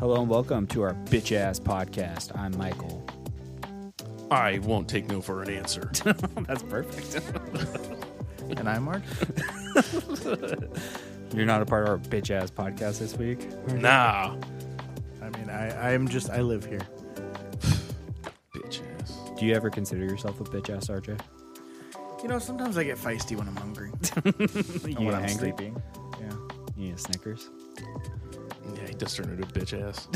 Hello and welcome to our bitch ass podcast. I'm Michael. I won't take no for an answer. That's perfect. And I'm Mark. You're not a part of our bitch ass podcast this week. nah, I mean, I, I'm just, I live here. bitch ass. Do you ever consider yourself a bitch ass, RJ? You know, sometimes I get feisty when I'm hungry. You when get I'm angry? sleeping. Yeah. You need a Snickers. Yeah, he does turn into a bitch ass.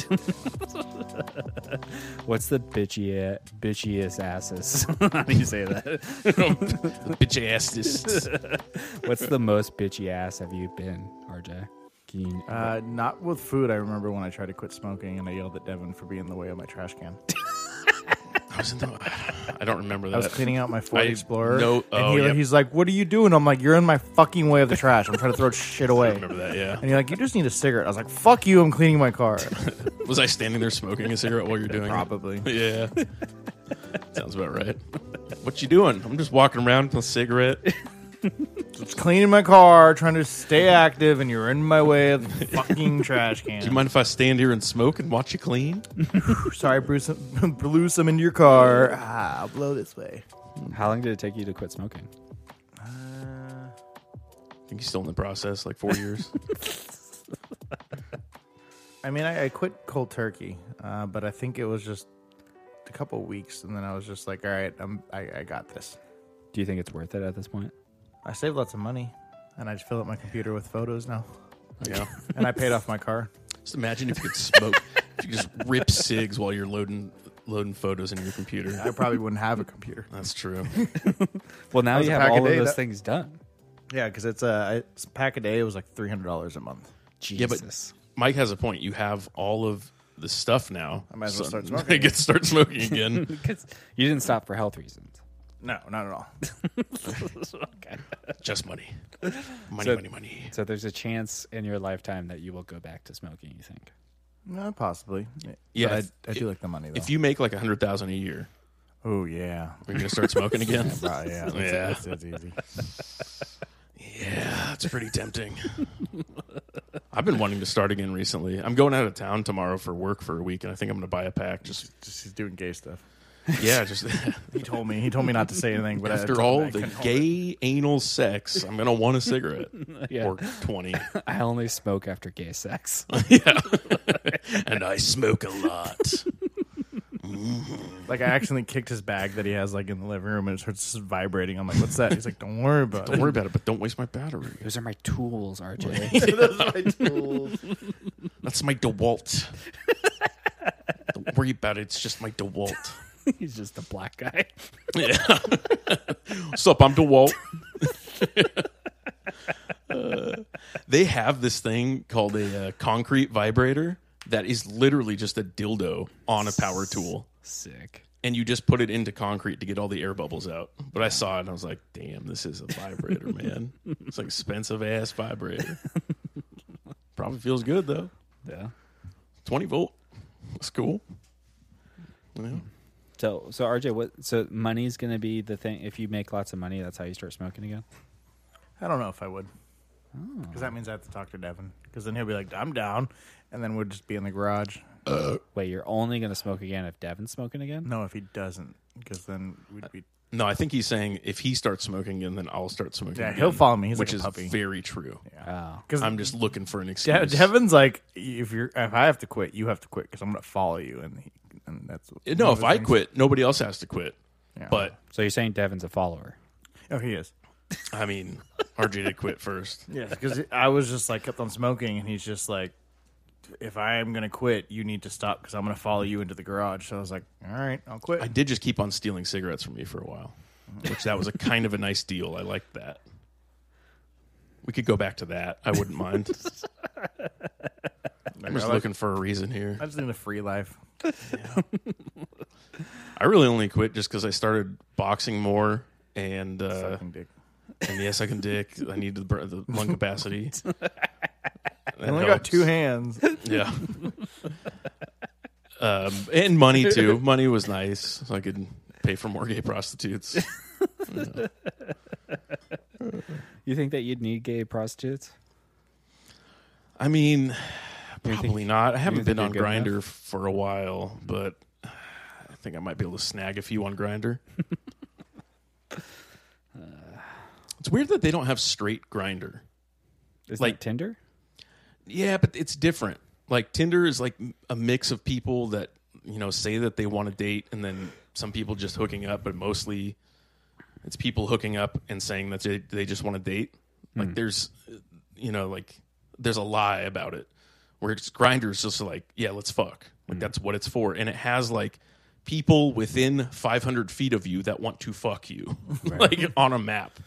What's the bitchy bitchiest asses? How do you say that? bitch ass. This. What's the most bitchy ass have you been, RJ? Can you, Uh, not with food. I remember when I tried to quit smoking and I yelled at Devin for being in the way of my trash can. I was in the. I don't remember that. I was cleaning out my Ford I Explorer. and oh, he, yep. he's like, What are you doing? I'm like, You're in my fucking way of the trash. I'm trying to throw shit away." I remember that. Yeah. And you're like, You just need a cigarette. I was like, Fuck you. I'm cleaning my car. Was I standing there smoking a cigarette while you're doing Probably. it? Yeah. Sounds about right. What you doing? I'm just walking around with a cigarette. Just cleaning my car, trying to stay active, and you're in my way of the fucking trash can. Do you mind if I stand here and smoke and watch you clean? Sorry, Bruce. blew some into your car. Ah, I'll blow this way. how long did it take you to quit smoking? Uh, I think he's still in the process, like four years. I mean, I, I quit cold turkey, uh, but I think it was just a couple of weeks, and then I was just like, all right, I'm, I, I got this. Do you think it's worth it at this point? I saved lots of money, and I just fill up my computer with photos now, yeah. and I paid off my car. Just imagine if you could smoke, if you could just rip cigs while you're loading loading photos in your computer. I probably wouldn't have a computer. That's true. Well, now you have all of those that- things done. Yeah, because it's a it's a pack a day. It was like three hundred dollars a month. Yeah, but- Mike has a point. You have all of the stuff now. I might as well start I get to start smoking again. Because you didn't stop for health reasons. No, not at all. okay. Just money, money, So- money, money. So there's a chance in your lifetime that you will go back to smoking. You think? No, possibly. Yeah, But I, if- I do like the money though. If you make like a hundred thousand a year, oh yeah, are you gonna start smoking again? Right, yeah, that's, Yeah. that's, that's easy. yeah, it's pretty tempting. I've been wanting to start again recently. I'm going out of town tomorrow for work for a week, and I think I'm gonna buy a pack. Just Just he's doing gay stuff. yeah, just He told me. He told me not to say anything. But I after told all the couldn't gay anal sex, I'm gonna want a cigarette Yeah. or twenty. I only smoke after gay sex. yeah, and I smoke a lot. Mm-hmm. Like I accidentally kicked his bag that he has like in the living room, and it starts vibrating. I'm like, "What's that?" He's like, "Don't worry about it. Don't it." worry about it, but don't waste my battery. Those are my tools, RJ. Those are my tools. That's my DeWalt. Don't worry about it. It's just my DeWalt. He's just a black guy. Yeah. What's up? I'm DeWalt. Uh, they have this thing called a uh, concrete vibrator that is literally just a dildo on a power tool. Sick. And you just put it into concrete to get all the air bubbles out. But I saw it and I was like, damn, this is a vibrator, man. It's like expensive ass vibrator. Probably feels good though. Yeah. 20 volt. That's cool. Yeah. So, so RJ, what? So, money's going to be the thing. If you make lots of money, that's how you start smoking again. I don't know if I would, oh. because that means I have to talk to Devin. Because then he'll be like, "I'm down," and then we'll just be in the garage. Wait, you're only going to smoke again if Devin's smoking again? No, if he doesn't, because then we'd be. Uh, no, I think he's saying if he starts smoking and then I'll start smoking. Yeah, again, he'll follow me. He's which like a is puppy. very true. Oh. Because I'm just looking for an De- excuse. Devin's like, if you're if I have to quit, you have to quit because I'm going to follow you, and he, and that's no, if I things- quit, nobody else has to quit. Yeah. But So you're saying Devin's a follower? oh, he is. I mean, RJ did quit first. Yeah, because I was just like kept on smoking, and he's just like, if I am gonna quit, you need to stop because I'm gonna follow you into the garage. So I was like, all right, I'll quit. I did just keep on stealing cigarettes from me for a while, which that was a kind of a nice deal. I liked that. We could go back to that. I wouldn't mind. I'm just like- looking for a reason here. I'm just in a free life. I really only quit just because I started boxing more and uh, Sucking dick. and yes, I can dick. I need the, br- the lung capacity. I only got two hands. Yeah. um, and money too. Money was nice, so I could pay for more gay prostitutes. You think that you'd need gay prostitutes? I mean, Probably not. I haven't been on you're good enough? Grindr for a while, but I think I might be able to snag a few on Grindr. it's weird that they don't have straight Grindr. Is Like- Tinder? Yeah, but it's different. Like Tinder is like a mix of people that you know say that they want to date, and then some people just hooking up, but mostly it's people hooking up and saying that they, they just want to date. Like hmm. there's, you know, like there's a lie about it. Where it's Grindr is just like, yeah, let's fuck. Like mm. that's what it's for, and it has like people within 500 feet of you that want to fuck you, like on a map.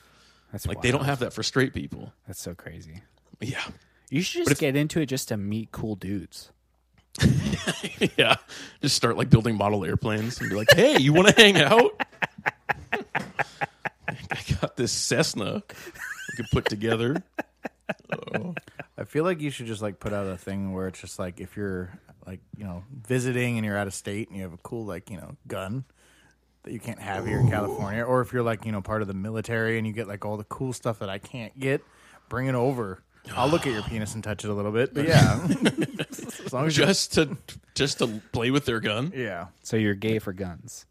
That's Like they don't have that for straight people. That's so crazy. Yeah, You should just get into it just to meet cool dudes. Yeah. Just start like building model airplanes and be like, hey, you want to hang out? I got this Cessna we could put together. I feel like you should just like put out a thing where it's just like if you're like you know visiting and you're out of state and you have a cool like you know gun that you can't have here in California, or if you're like you know part of the military and you get like all the cool stuff that I can't get, bring it over. I'll look at your penis and touch it a little bit, but yeah, as long as you Just to just to play with their gun. yeah. So you're gay for guns.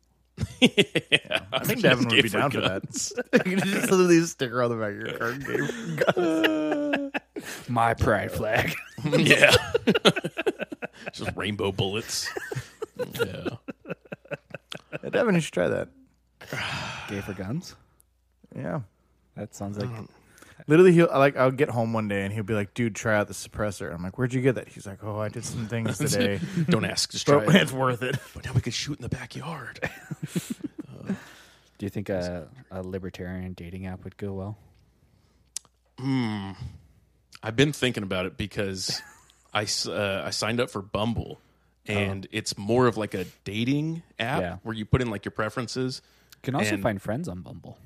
yeah. I think Devin would be for down for that. you can just literally a sticker on the back of your car. Gay. My pride flag. yeah. just rainbow bullets. Yeah. Hey, Devin, you should try that. gay for guns. Yeah. That sounds like mm. Literally, he'll like I'll get home one day and he'll be like, "Dude, try out the suppressor." I'm like, "Where'd you get that?" He's like, "Oh, I did some things today, Don't ask, just try but it. it's worth it." But now we could shoot in the backyard. Do you think a, a libertarian dating app would go well? Hmm. I've been thinking about it because I, uh, I signed up for Bumble, and it's more of like a dating app Yeah. where you put in like your preferences. You can also And- find friends on Bumble.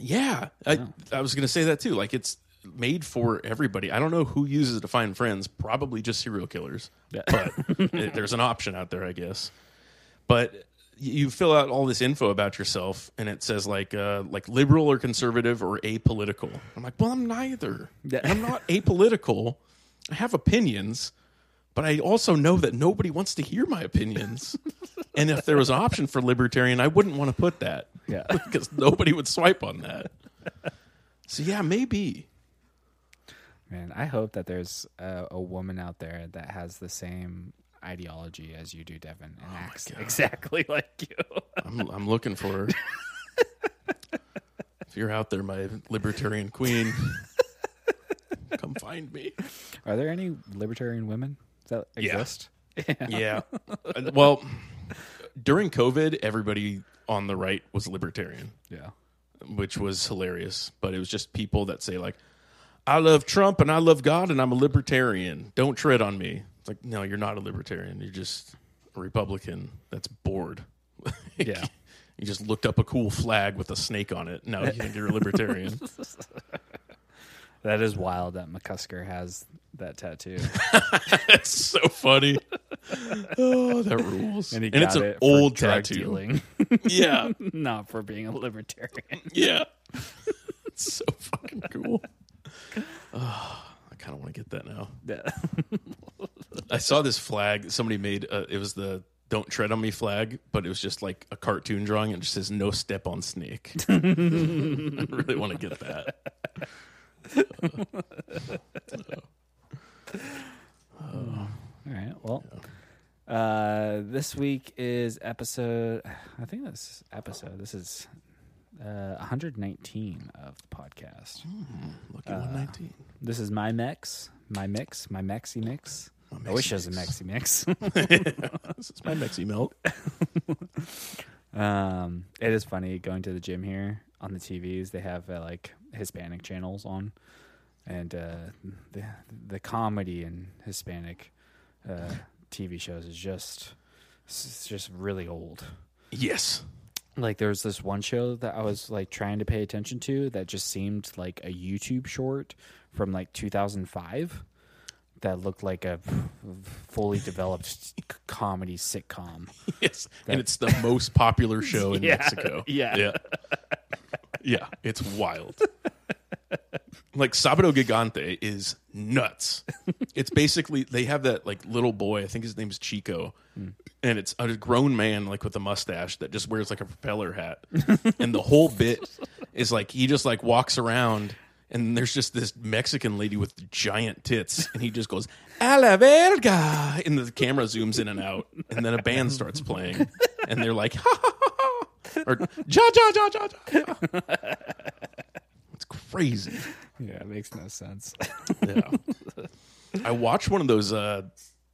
Yeah, I, I was going to say that too. Like it's made for everybody. I don't know who uses it to find friends. Probably just serial killers. Yeah. But it, there's an option out there, I guess. But you fill out all this info about yourself, and it says like uh, like liberal or conservative or apolitical. I'm like, well, I'm neither. Yeah. I'm not apolitical. I have opinions, but I also know that nobody wants to hear my opinions. and if there was an option for libertarian, I wouldn't want to put that Yeah. because nobody would swipe on that. So yeah, maybe. Man, I hope that there's a, a woman out there that has the same ideology as you do, Devin, and acts exactly like you. I'm I'm looking for her. if you're out there, my libertarian queen, come find me. Are there any libertarian women that Yeah. exist? Yeah. Uh, Well, during COVID, everybody on the right was libertarian, Yeah. which was hilarious. But it was just people that say like, "I love Trump and I love God and I'm a libertarian. Don't tread on me." It's like, no, you're not a libertarian. You're just a Republican that's bored. Yeah. You just looked up a cool flag with a snake on it. Now you think you're a libertarian. That is wild that McCusker has that tattoo. That's so funny. Oh, that rules. And he it's got an it old tattoo. Yeah, not for being a libertarian. yeah. It's so fucking cool. Oh, I kind of want to get that now. Yeah. I saw this flag. Somebody made. Uh, it was the "Don't Tread on Me" flag, but it was just like a cartoon drawing. and It just says "No step on snake." I really want to get that. All right. Well, uh, this week is episode. I think this episode. This is uh, 119 of the podcast. Lucky one nineteen. This is my mix, my mix, my maxi mix. I wish it was a Mexi mix. This is my Mexi milk. um, it is funny going to the gym here on the TVs. They have uh, like Hispanic channels on, and uh, the the comedy in Hispanic uh, TV shows is just it's just really old. Yes. Like there was this one show that I was like trying to pay attention to that just seemed like a YouTube short from like 2005 that looked like a fully developed comedy sitcom. Yes, and it's the most popular show in Yeah, Mexico. yeah. yeah, yeah. It's wild. like Sabado Gigante is nuts. it's basically they have that like little boy. I think his name is Chico, hmm. and it's a grown man like with a mustache that just wears like a propeller hat, and the whole bit is like he just like walks around. And there's just this Mexican lady with giant tits, and he just goes "a la verga," and the camera zooms in and out, and then a band starts playing, and they're like "ha ha ha,", ha," or "ja ja ja ja ja." It's crazy. Yeah, it makes no sense. Yeah. I watched one of those uh,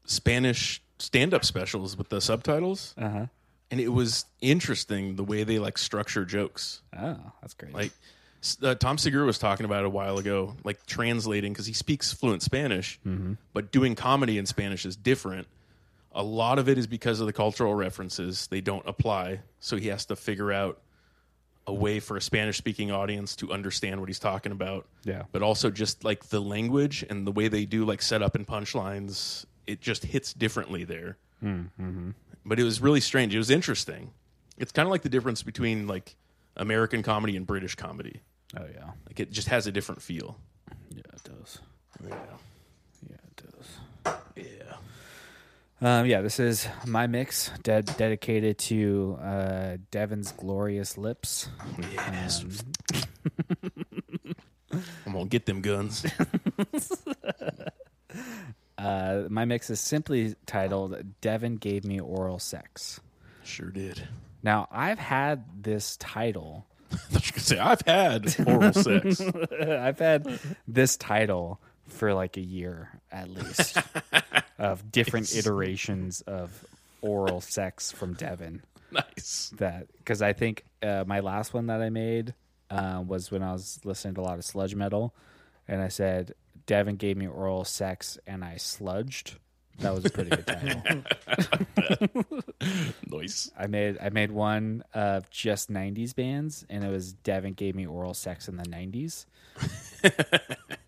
Spanish stand-up specials with the subtitles, Uh huh. and it was interesting the way they like structure jokes. Oh, that's great. Like uh, Tom Segura was talking about a while ago, like translating because he speaks fluent Spanish, but doing comedy in Spanish is different. A lot of it is because of the cultural references; they don't apply, so he has to figure out a way for a Spanish-speaking audience to understand what he's talking about yeah. but also just like the language and the way they do like setup and punchlines it just hits differently there mm-hmm. but it was really strange it was interesting it's kind of like the difference between like american comedy and british comedy Oh yeah. like it just has a different feel Yeah, it does. yeah Yeah, it does. yeah Um, yeah, this is my mix, de- dedicated to uh, Devin's glorious lips. yes Um, i'm gonna get them guns uh, my mix is simply titled "Devin Gave Me Oral Sex." sure did Now, I've had this title. I thought you could say i've had oral sex I've had this title for like a year at least of different iterations of oral sex from Devin. nice that because I think uh, my last one that I made uh, was when I was listening to a lot of sludge metal, and I said Devin gave me oral sex and I sludged. That was a pretty good title. nice I made I made one of just '90s bands, and it was Devin gave me oral sex in the '90s,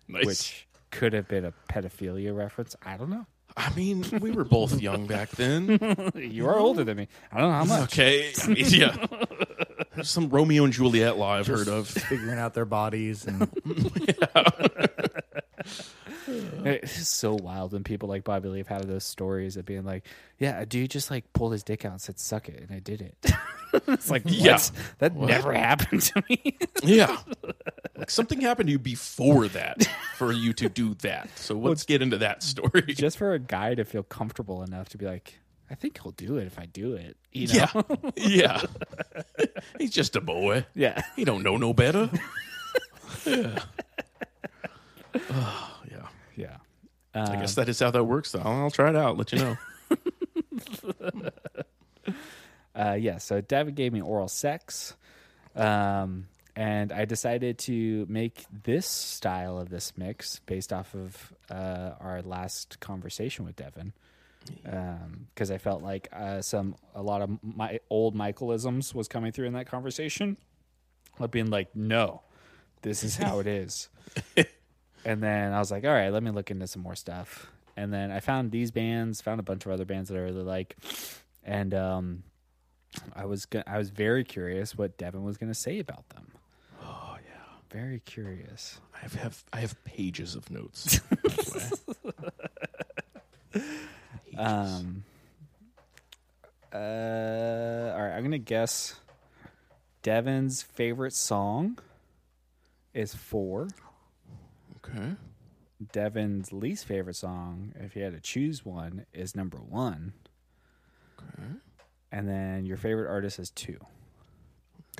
nice which could have been a pedophilia reference. I don't know. i mean we were both young back then You are older than me. I don't know how much. Okay, I mean, yeah. There's some Romeo and Juliet law I've heard of. figuring out their bodies and It's so wild when people like Bobby Lee have had those stories of being like, "Yeah, a dude just like pulled his dick out and said suck it, and I did it." it's like, Yeah. what? that never happened to me. Yeah, like something happened to you before that for you to do that. So let's get into that story. just for a guy to feel comfortable enough to be like, "I think he'll do it if I do it." You know? Yeah, yeah. He's just a boy. yeah. He don't know no better. Yeah. Oh, yeah. Yeah. I guess that is how that works. Though I'll, try it out. Let you know. Uh, yeah, so David gave me oral sex. Um, and I decided to make this style of this mix based off of uh, our last conversation with Devin. Because I felt like uh, some a lot of my old Michaelisms was coming through in that conversation, of being like, "No, this is how it is." and then I was like, "All right, let me look into some more stuff." And then I found these bands, found a bunch of other bands that I really like, and um, I was go- I was very curious what Devin was going to say about them. Oh yeah. Very curious. I have, have I have pages of notes. by the way. Pages. Um. Uh. All right. I'm gonna guess. Devin's favorite song is four. Okay. Devin's least favorite song, if you had to choose one, is number one. Okay. And then your favorite artist is two.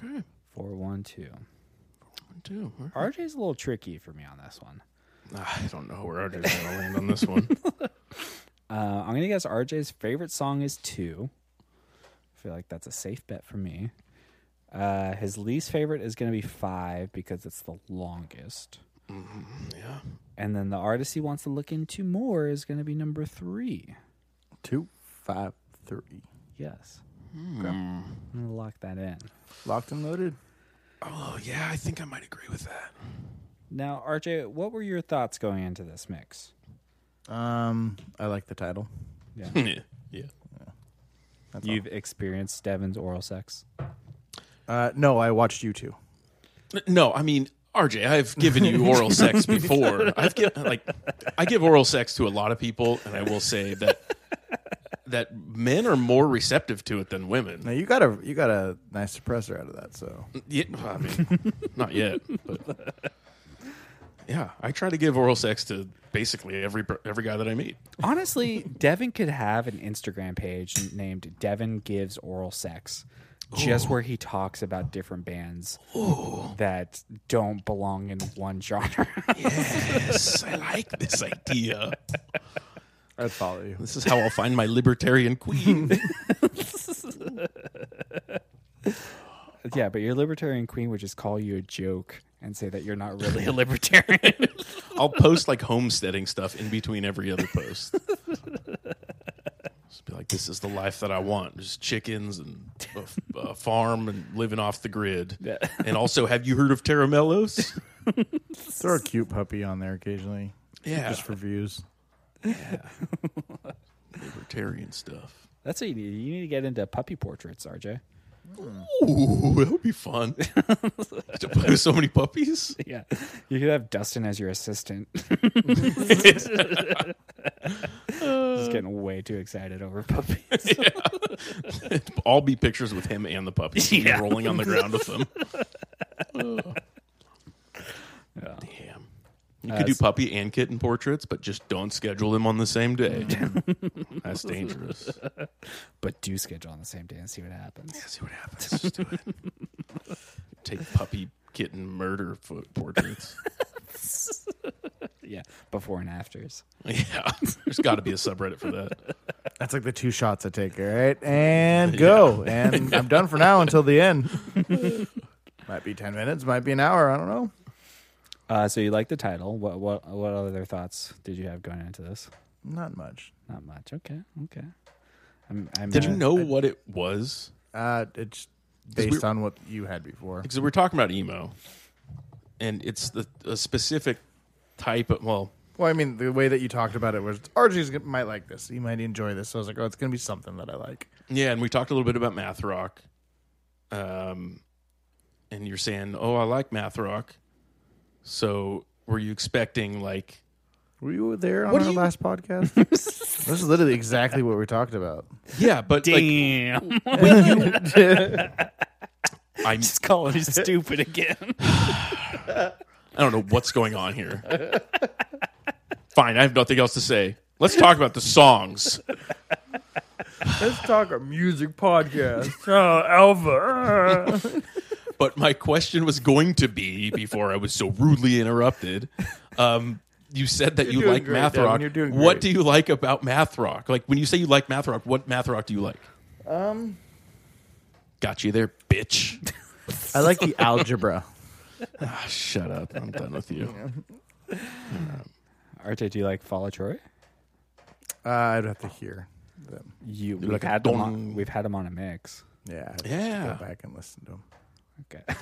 Okay. Four, one, two. One, two. Right. RJ's a little tricky for me on this one. I don't know where RJ's to land on this one. Uh, I'm gonna guess RJ's favorite song is two. I feel like that's a safe bet for me. Uh, his least favorite is gonna be five because it's the longest. Yeah. And then the artist he wants to look into more is gonna be number three. two, five, three. Yes, I'm gonna lock that in. Locked and loaded. Oh, yeah, I think I might agree with that. Now, RJ, what were your thoughts going into this mix? Um, I like the title. Yeah, yeah. Yeah. That's you've experienced Devin's oral sex. Uh, no, I watched you two. No, I mean, RJ, I've given you oral sex before. I've gi- like I give oral sex to a lot of people, and I will say that that men are more receptive to it than women. Now you got a you got a nice suppressor out of that. So Yeah, I mean, not yet, but yeah, I try to give oral sex to basically every every guy that I meet. Honestly, Devin could have an Instagram page named Devin Gives Oral Sex, just where he talks about different bands that don't belong in one genre. Yes, I like this idea. I'd follow you. This is how I'll find my libertarian queen. yeah, but your libertarian queen would just call you a joke and say that you're not really a libertarian. I'll post like homesteading stuff in between every other post. Just be like, this is the life that I want. Just chickens and a farm and living off the grid. Yeah. And also, have you heard of Terramellos? Throw a cute puppy on there occasionally, Yeah. just for views. Yeah. Libertarian stuff. That's what you need. You need to get into puppy portraits, RJ. Ooh, that would be fun. to play with so many puppies. Yeah, you could have Dustin as your assistant. Just getting way too excited over puppies. All be pictures with him and the puppies Yeah. rolling on the ground with them. Yeah. You could do puppy and kitten portraits, but just don't schedule them on the same day. That's dangerous. But do schedule on the same day and see what happens. Yeah, See what happens. Just do it. Take puppy kitten murder fo- portraits. Yeah, before and afters. Yeah, there's got to be a subreddit for that. That's like the two shots I take. All right, and go, and I'm done for now until the end. might be ten minutes, might be an hour. I don't know. Uh, so you like the title? What what what other thoughts did you have going into this? Not much. Not much. Okay, okay. I'm, I'm Did uh, you know what it was? Uh, it's based on what you had before. Because we're talking about emo, and it's the a specific type of well, Well, I mean, the way that you talked about it was RJ's might like this. He might enjoy this. So I was like, oh, it's gonna be something that I like. yeah. And we talked a little bit about math rock. Um, and you're saying, oh, I like math rock. So were you expecting like? Were you there on What do our you- last podcast? this is literally exactly what we talked about. Yeah, but like Damn! I'm Just calling you stupid again. I don't know what's going on here. Fine, I have nothing else to say. Let's talk about the songs. Let's talk a music podcast. Oh, Alpha. But my question was going to be before I was so rudely interrupted. Um, you said that you doing like great, math Devin. rock. You're doing What great. do you like about math rock? Like when you say you like math rock, what math rock do you like? um, Got you there, bitch. I like the algebra. Ah, shut up. I'm done with you. RJ, do you like Fall of Troy? Uh, I'd have to hear them. You we've had them on, we've had them on a mix. Yeah, I'd Yeah. Go back and listen to them. Okay.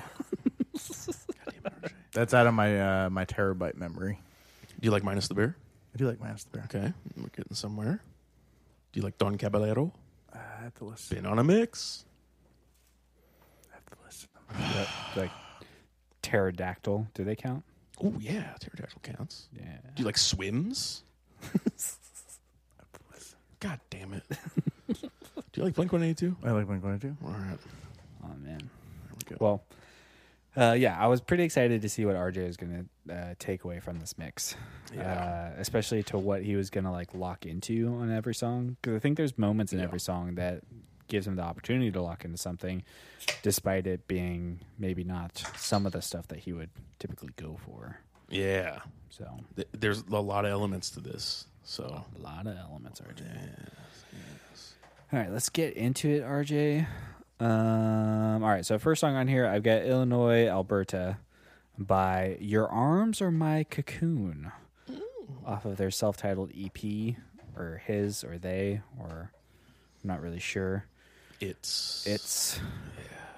That's out of my uh, my terabyte memory. Do you like Minus the Bear? I do like minus the Bear. Okay, we're getting somewhere. Do you like Don Caballero? I have to listen. Been on a mix. I have to listen. Yep, like pterodactyl. Do they count? Oh yeah, pterodactyl counts. Yeah. Do you like swims? God damn it. Do you like Blink 182? I like Blink One Eighty Two. All right. Oh man. There we go. Well, uh, yeah, I was pretty excited to see what RJ was going to uh, take away from this mix, Yeah. uh, especially to what he was going to like lock into on every song. Because I think there's moments in Yeah. every song that gives him the opportunity to lock into something, despite it being maybe not some of the stuff that he would typically go for. yeah. So Th- There's a lot of elements to this. So, a lot of elements, RJ. Yes. All right, let's get into it, RJ. Um, all right, so first song on here, I've got Illinois, Alberta by Your Arms Are My Cocoon off of their self titled EP or his or they, or I'm not really sure. it's. It's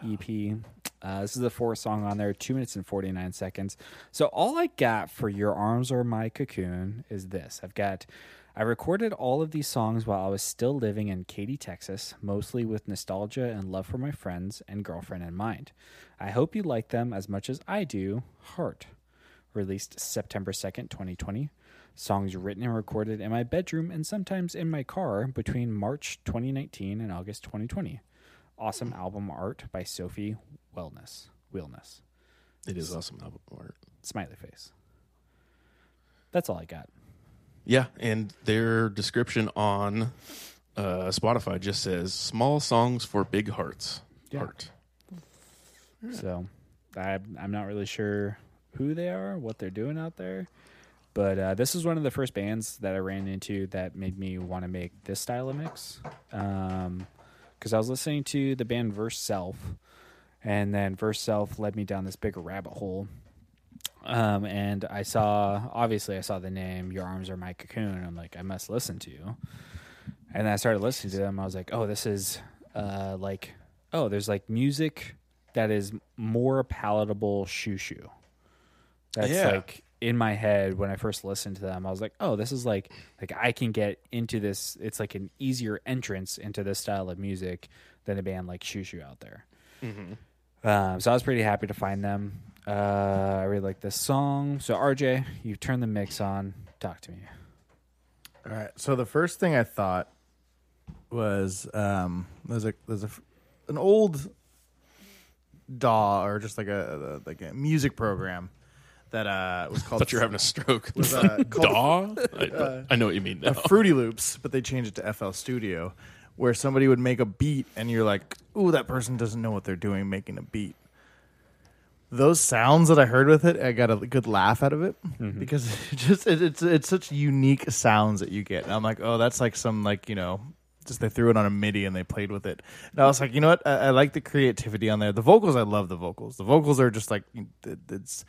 EP. Uh, this is the fourth song on there, two minutes and 49 seconds. So, all I got for Your Arms Are My Cocoon is this I've got I recorded all of these songs while I was still living in Katy, Texas, mostly with nostalgia and love for my friends and girlfriend in mind. I hope you like them as much as I do. Heart. Released September 2nd, 2020. Songs written and recorded in my bedroom and sometimes in my car between March 2019 and August 2020. Awesome album art by Sophie Wellness. Wellness. It is awesome album art. Smiley face. That's all I got. Yeah, and their description on uh, Spotify just says "small songs for big hearts." Yeah. Heart. So I, I'm not really sure who they are, what they're doing out there. But uh, this is one of the first bands that I ran into that made me want to make this style of mix. Because I was listening to the band Verse Self, and then Verse Self led me down this bigger rabbit hole. Um, and I saw, obviously, I saw the name Your Arms Are My Cocoon. I'm like, I must listen to you. And I started listening to them. I was like, oh, this is uh, like, oh, there's like music that is more palatable shoo shoo. That's Yeah. like in my head when I first listened to them. I was like, oh, this is like like I can get into this. It's like an easier entrance into this style of music than a band like Shoo Shoo out there. Um, so I was pretty happy to find them. Uh, I really like this song. So RJ, you turn the mix on. Talk to me. All right. So the first thing I thought was um, there's a there's a f- an old DAW or just like a, a like a music program that uh was I called thought you were having a stroke. was, uh, called Daw? I, I know what you mean. Now. uh, Fruity Loops, but they changed it to FL Studio, where somebody would make a beat and you're like, "Ooh, that person doesn't know what they're doing making a beat." Those sounds that I heard with it, I got a good laugh out of it mm-hmm. because it just it, it's it's such unique sounds that you get. And I'm like, "Oh, that's like some like you know." Just they threw it on a MIDI and they played with it. And I was like, you know what? I, I like the creativity on there. The vocals, I love the vocals. The vocals are just like it- it's.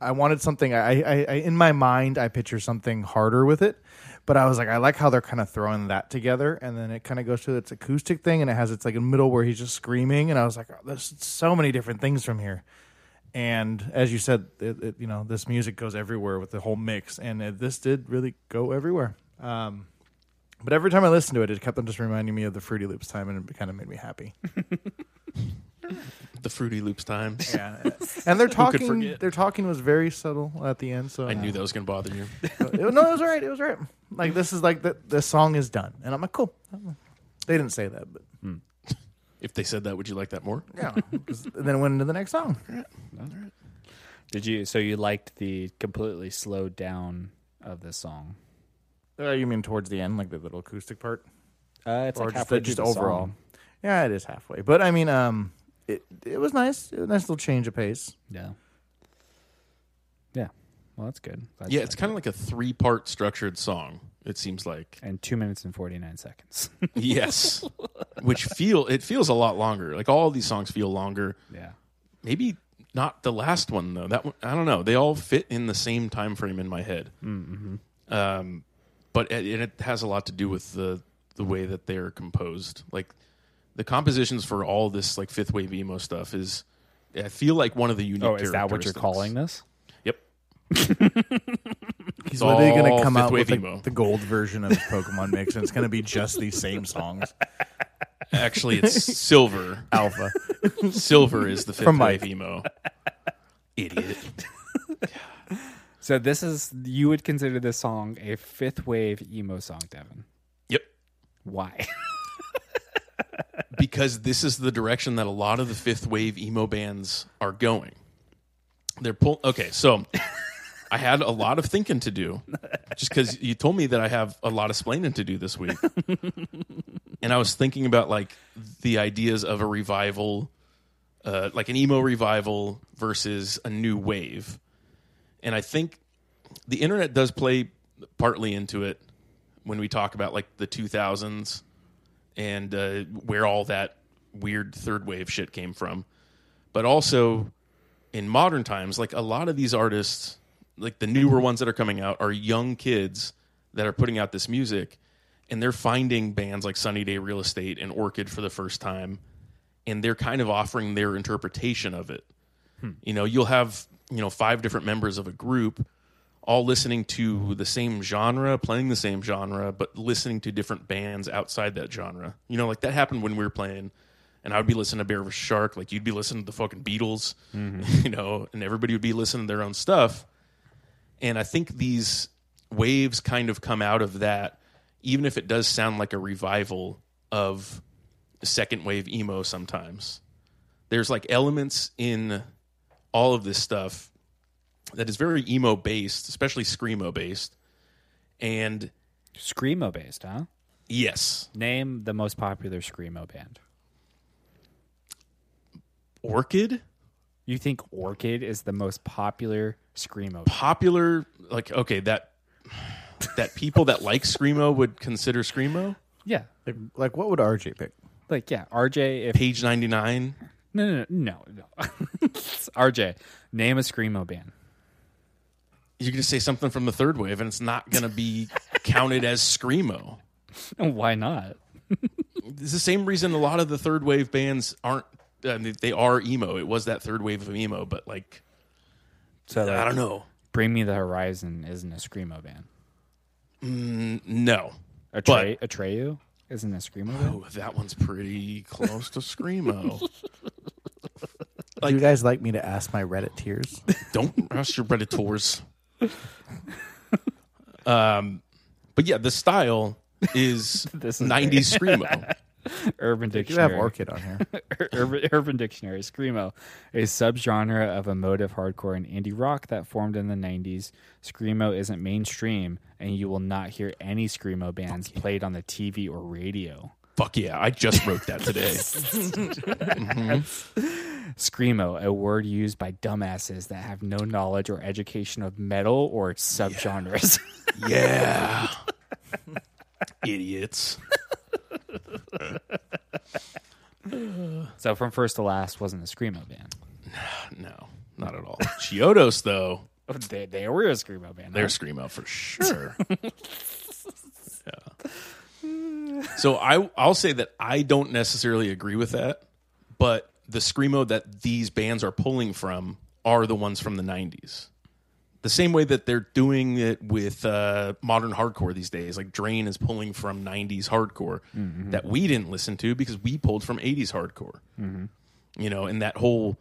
I wanted something. I, I, I in my mind, I picture something harder with it, but I was like, I like how they're kind of throwing that together, and then it kind of goes to its acoustic thing, and it has its like a middle where he's just screaming, and I was like, oh, there's so many different things from here. And as you said, it, it, you know, this music goes everywhere with the whole mix, and it, this did really go everywhere. Um, but every time I listened to it, it kept on just reminding me of the Fruity Loops time, and it kind of made me happy. the Fruity Loops time. Yeah, and their talking, forget? their talking was very subtle at the end. So I knew that was going to bother you. it, no, it was all right. It was all right. Like this is like the the song is done, and I'm like, cool. They didn't say that, but If they said that, would you like that more? yeah. 'Cause then it went into the next song. Did you? So you liked the completely slowed down of this song? Uh, you mean towards the end, like the little acoustic part, Uh, it's or like just, halfway just through the overall? song. Yeah, it is halfway. But I mean, um, it it was nice. It was a nice little change of pace. Yeah. Yeah. Well, that's good. Glad Yeah, it's liked kind of like a three part structured song. It seems like and two minutes and forty nine seconds. yes, which feel it feels a lot longer. Like all these songs feel longer. yeah. Maybe not the last one though. That one, I don't know. They all fit in the same time frame in my head. Mm-hmm. Um, but it, it has a lot to do with the the way that they're composed. Like the compositions for all this like fifth wave emo stuff is. I feel like one of the unique. Oh, is that what you're calling this? Yep. He's It's literally going to come out with wave the, the gold version of his Pokemon mix, and it's going to be just these same songs. Actually, it's silver. Alpha. Silver is the fifth From wave Mike. emo. Idiot. So this is you would consider this song a fifth wave emo song, Devin? Yep. Why? because this is the direction that a lot of the fifth wave emo bands are going. They're pull. Okay, so I had a lot of thinking to do, just because you told me that I have a lot of splaining to do this week, and I was thinking about like the ideas of a revival, uh, like an emo revival versus a new wave, and I think the internet does play partly into it when we talk about like the 2000s and uh, where all that weird third wave shit came from. But also in modern times, like a lot of these artists, like the newer ones that are coming out, are young kids that are putting out this music, and they're finding bands like Sunny Day Real Estate and Orchid for the first time, and they're kind of offering their interpretation of it. Hmm. You know, you'll have you know five different members of a group all listening to the same genre, playing the same genre, but listening to different bands outside that genre. You know, like that happened when we were playing, and I would be listening to Bear vs. Shark, like you'd be listening to the fucking Beatles, mm-hmm. you know, and everybody would be listening to their own stuff. And I think these waves kind of come out of that, even if it does sound like a revival of second wave emo sometimes. There's like elements in all of this stuff that is very emo based, especially screamo based. And Screamo based, huh? yes, Name the most popular screamo band. Orchid, You think Orchid is the most popular screamo? popular like okay, that that people that like screamo would consider screamo. Yeah, Like, like what would RJ pick? like yeah, RJ. If Page 99. no, no, no, no, no. RJ, name a screamo band. You're going to say something from the third wave and it's not going to be counted as screamo. Why not? It's the same reason a lot of the third wave bands aren't uh, they are emo. It was that third wave of emo, but like So like, I don't know. Bring Me the Horizon isn't a screamo band. N- No. Atreyu, Atreyu isn't a screamo band. Oh, that one's pretty close to screamo. Would you guys like me to ask my Reddit tears? Don't ask your predators. um, but yeah, the style is This is 90s screamo. Urban Dictionary. You have Dictionary. Orchid on here. Urban, Urban Dictionary, Screamo, a subgenre of emotive hardcore and indie rock that formed in the 90s. Screamo isn't mainstream, and you will not hear any Screamo bands played on the TV or radio. Fuck yeah, I just wrote that today. Screamo, a word used by dumbasses that have no knowledge or education of metal or its subgenres. Yeah. Idiots. so from first to last wasn't a Screamo band. No, not at all. Chiodos, though, Oh, They, they were a Screamo band. they're screamo for sure. yeah. So I I'll say that I don't necessarily agree with that, but the screamo that these bands are pulling from are the ones from the 90s. The same way that they're doing it with uh, modern hardcore these days. Like Drain is pulling from 90s hardcore that we didn't listen to because we pulled from 80s hardcore. You know, and that whole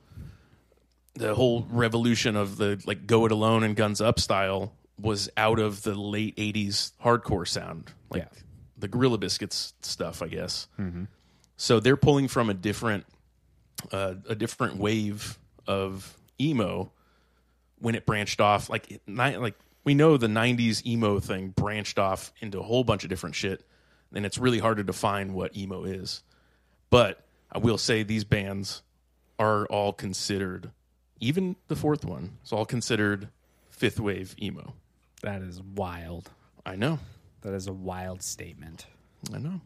the whole revolution of the like go it alone and guns up style was out of the late 80s hardcore sound like Yeah. the gorilla biscuits stuff i guess so they're pulling from a different uh, a different wave of emo when it branched off like it, ni- like we know the 90s emo thing branched off into a whole bunch of different shit and it's really hard to define what emo is but i will say these bands are all considered even the fourth one is all considered fifth wave emo That is wild. i know That is a wild statement. i know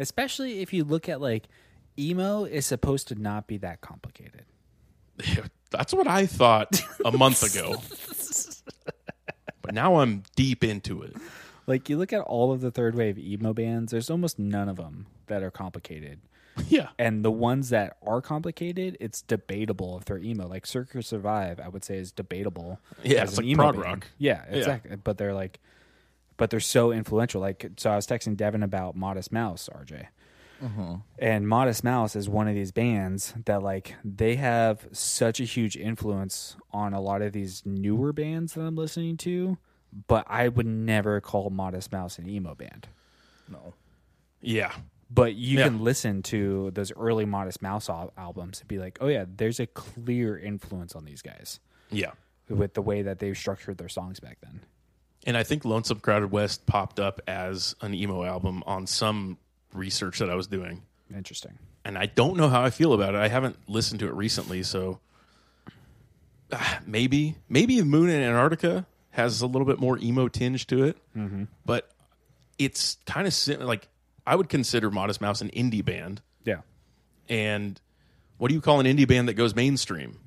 Especially if you look at like emo is supposed to not be that complicated. that's what i thought a month ago but now i'm deep into it Like you look at all of the third wave emo bands, there's almost none of them that are complicated. yeah And the ones that are complicated, it's debatable if they're emo. Like Circa Survive, I would say is debatable. Yeah, it's like prog band. rock. Yeah, exactly. But they're like, but they're so influential. Like, so I was texting Devin about Modest Mouse, RJ. Mm-hmm. And Modest Mouse is one of these bands that like they have such a huge influence on a lot of these newer bands that I'm listening to, but I would never call Modest Mouse an emo band. No. yeah But you Yeah. can listen to those early Modest Mouse al- albums and be like, "Oh yeah, there's a clear influence on these guys yeah with the way that they structured their songs back then." and i think lonesome crowded west popped up as an emo album on some research that i was doing Interesting. and I don't know how I feel about it. I haven't listened to it recently, so ah, maybe maybe Moon in Antarctica has a little bit more emo tinge to it, mm-hmm. but it's kind of sim- like I would consider Modest Mouse an indie band. Yeah. And what do you call an indie band that goes mainstream?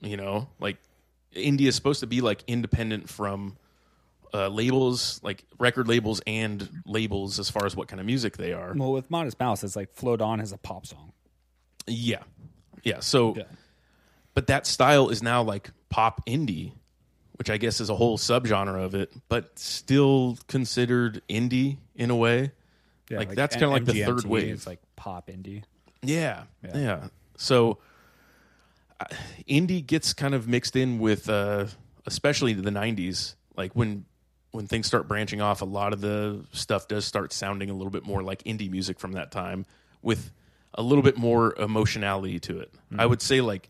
You know, like indie is supposed to be like independent from uh, labels, like record labels and labels, as far as what kind of music they are. Well, with Modest Mouse, it's like "Float On" is a pop song. Yeah. Yeah. So, Yeah. but that style is now like pop indie, which I guess is a whole subgenre of it, but still considered indie in a way. Yeah, Like, that's kinda like the third wave. It's like pop indie. Yeah, Yeah. yeah. So uh, indie gets kind of mixed in with, uh, especially the '90s. Like when when things start branching off, a lot of the stuff does start sounding a little bit more like indie music from that time, with a little bit more emotionality to it. I would say like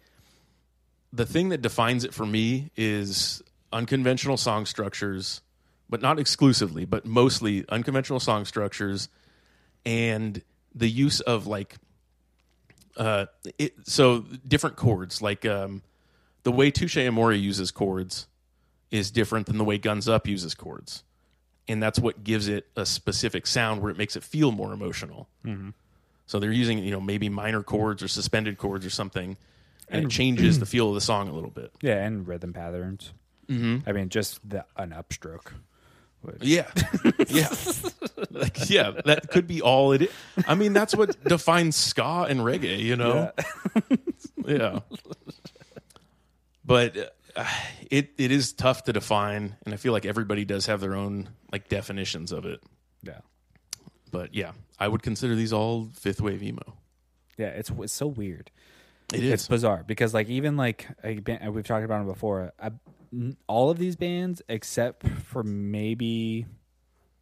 the thing that defines it for me is unconventional song structures, but not exclusively, but mostly unconventional song structures and the use of like uh it so different chords like um the way Touche Amore uses chords is different than the way Guns Up uses chords. And that's what gives it a specific sound where it makes it feel more emotional. So they're using, you know, maybe minor chords or suspended chords or something, and, it changes the feel of the song a little bit. Yeah, and rhythm patterns. Mm-hmm. I mean, just the an upstroke. Which- Yeah, yeah, like yeah. That could be all it. Is. I mean, that's what defines ska and reggae. You know, yeah. But uh, it it is tough to define, and I feel like everybody does have their own like definitions of it. Yeah. But yeah, I would consider these all fifth wave emo. Yeah, it's it's so weird. It It's bizarre because like even like a band, we've talked about it before. I, all of these bands, except for maybe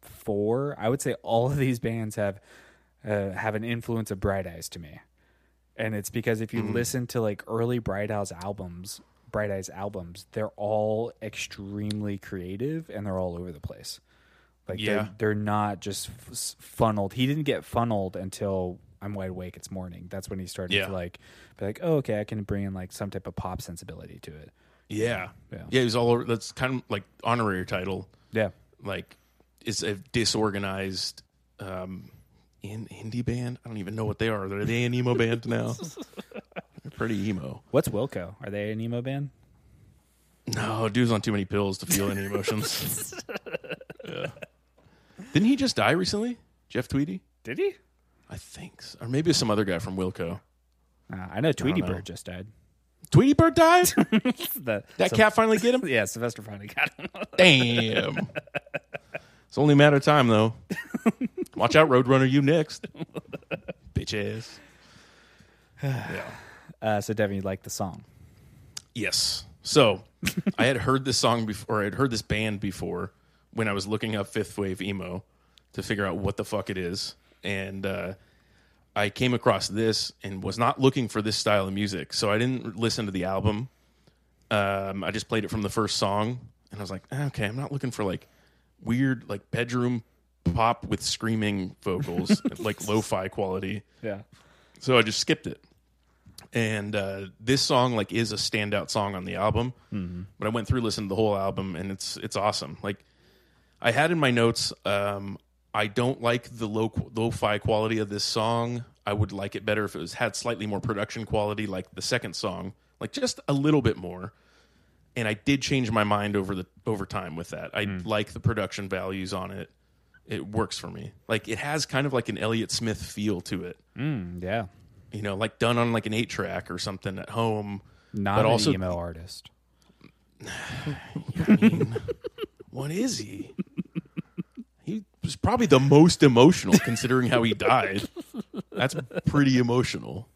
four, I would say all of these bands have uh, have an influence of Bright Eyes to me, and it's because if you Mm-hmm. listen to like early Bright Eyes albums, Bright Eyes albums, they're all extremely creative and they're all over the place. Like Yeah. they're, they're not just f- funneled. He didn't get funneled until I'm wide awake. It's morning. That's when he started Yeah. to like be like, oh, okay, I can bring in like some type of pop sensibility to it. Yeah, Yeah. yeah. He's all over. That's kind of like honorary title. Yeah, like it's a disorganized um in indie band. I don't even know what they are. They're they an emo band now? They're pretty emo. what's Wilco? Are they an emo band? No, dude's on too many pills to feel any emotions. yeah. Didn't he just die recently? Jeff Tweedy? Did he? I think, so. or maybe some other guy from Wilco. Uh, I know Tweety know. Bird just died. Tweety Bird died. The- that so- cat finally get him. Yeah, Sylvester finally got him. Damn. it's only a matter of time, though. Watch out, Roadrunner. You next, bitch ass. yeah. Uh, so Devin, you like the song? Yes. So I had heard this song before. I had heard this band before when I was looking up fifth wave emo to figure out what the fuck it is, and uh, I came across this and was not looking for this style of music, so I didn't listen to the album. Um, I just played it from the first song, and I was like, "Eh, okay, I'm not looking for like weird like bedroom pop with screaming vocals, like lo-fi quality. Yeah. So I just skipped it. And uh, this song like is a standout song on the album. But I went through listened to the whole album and it's it's awesome. Like I had in my notes, um, I don't like the low lo-fi quality of this song. I would like it better if it was had slightly more production quality, like the second song, like just a little bit more. And I did change my mind over the over time with that. I like the production values on it. It works for me. Like it has kind of like an Elliott Smith feel to it Mm, yeah. You know, like done on like an eight track or something at home. Not But an also- emo artist. What is he? He was probably the most emotional considering how he died. That's pretty emotional.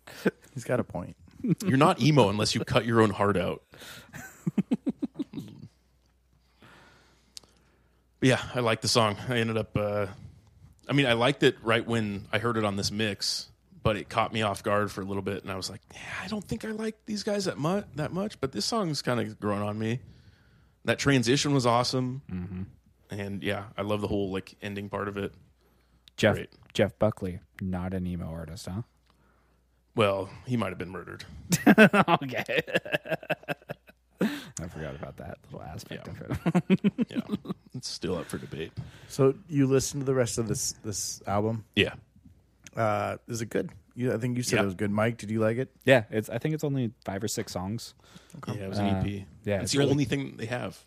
He's got a point. You're not emo unless you cut your own heart out. Yeah, I like the song. I ended up uh I mean, I liked it right when I heard it on this mix, but it caught me off guard for a little bit and I was like, yeah, I don't think I like these guys that much that much, but this song's kind of growing on me. That transition was awesome. Mm-hmm. And yeah, I love the whole like ending part of it. Jeff Great. Jeff Buckley, not an emo artist, huh? Well, he might have been murdered. okay. I forgot about that little aspect Yeah. of it. Yeah. it's still up for debate. So you listened to the rest of this this album? Yeah. Uh, is it good? You, I think you said Yeah. it was good. Mike, did you like it? yeah, it's. I think it's only five or six songs. Yeah, it was an Uh, EP. yeah, it's, it's the really- only thing they have.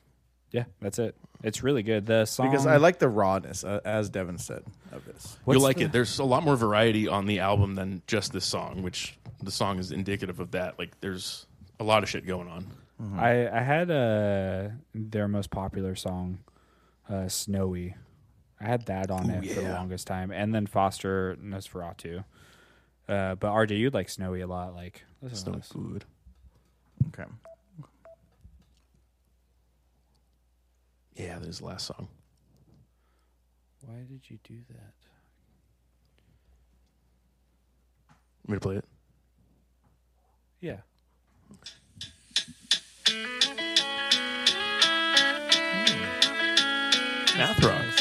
Yeah, that's it. It's really good. The song Because I like the rawness, uh, as Devin said, of this. What's You'll like the- it. There's a lot more variety on the album than just this song, which the song is indicative of that. Like, there's a lot of shit going on. I I had uh their most popular song, uh, "Snowy." I had that on Ooh, it for the longest time, and then Foster Nosferatu. Uh, but RJ, you'd like "Snowy" a lot. Like, It's to good. Okay. Yeah, this is the last song. Why did you do that? Want me to play it? Yeah. Math rock.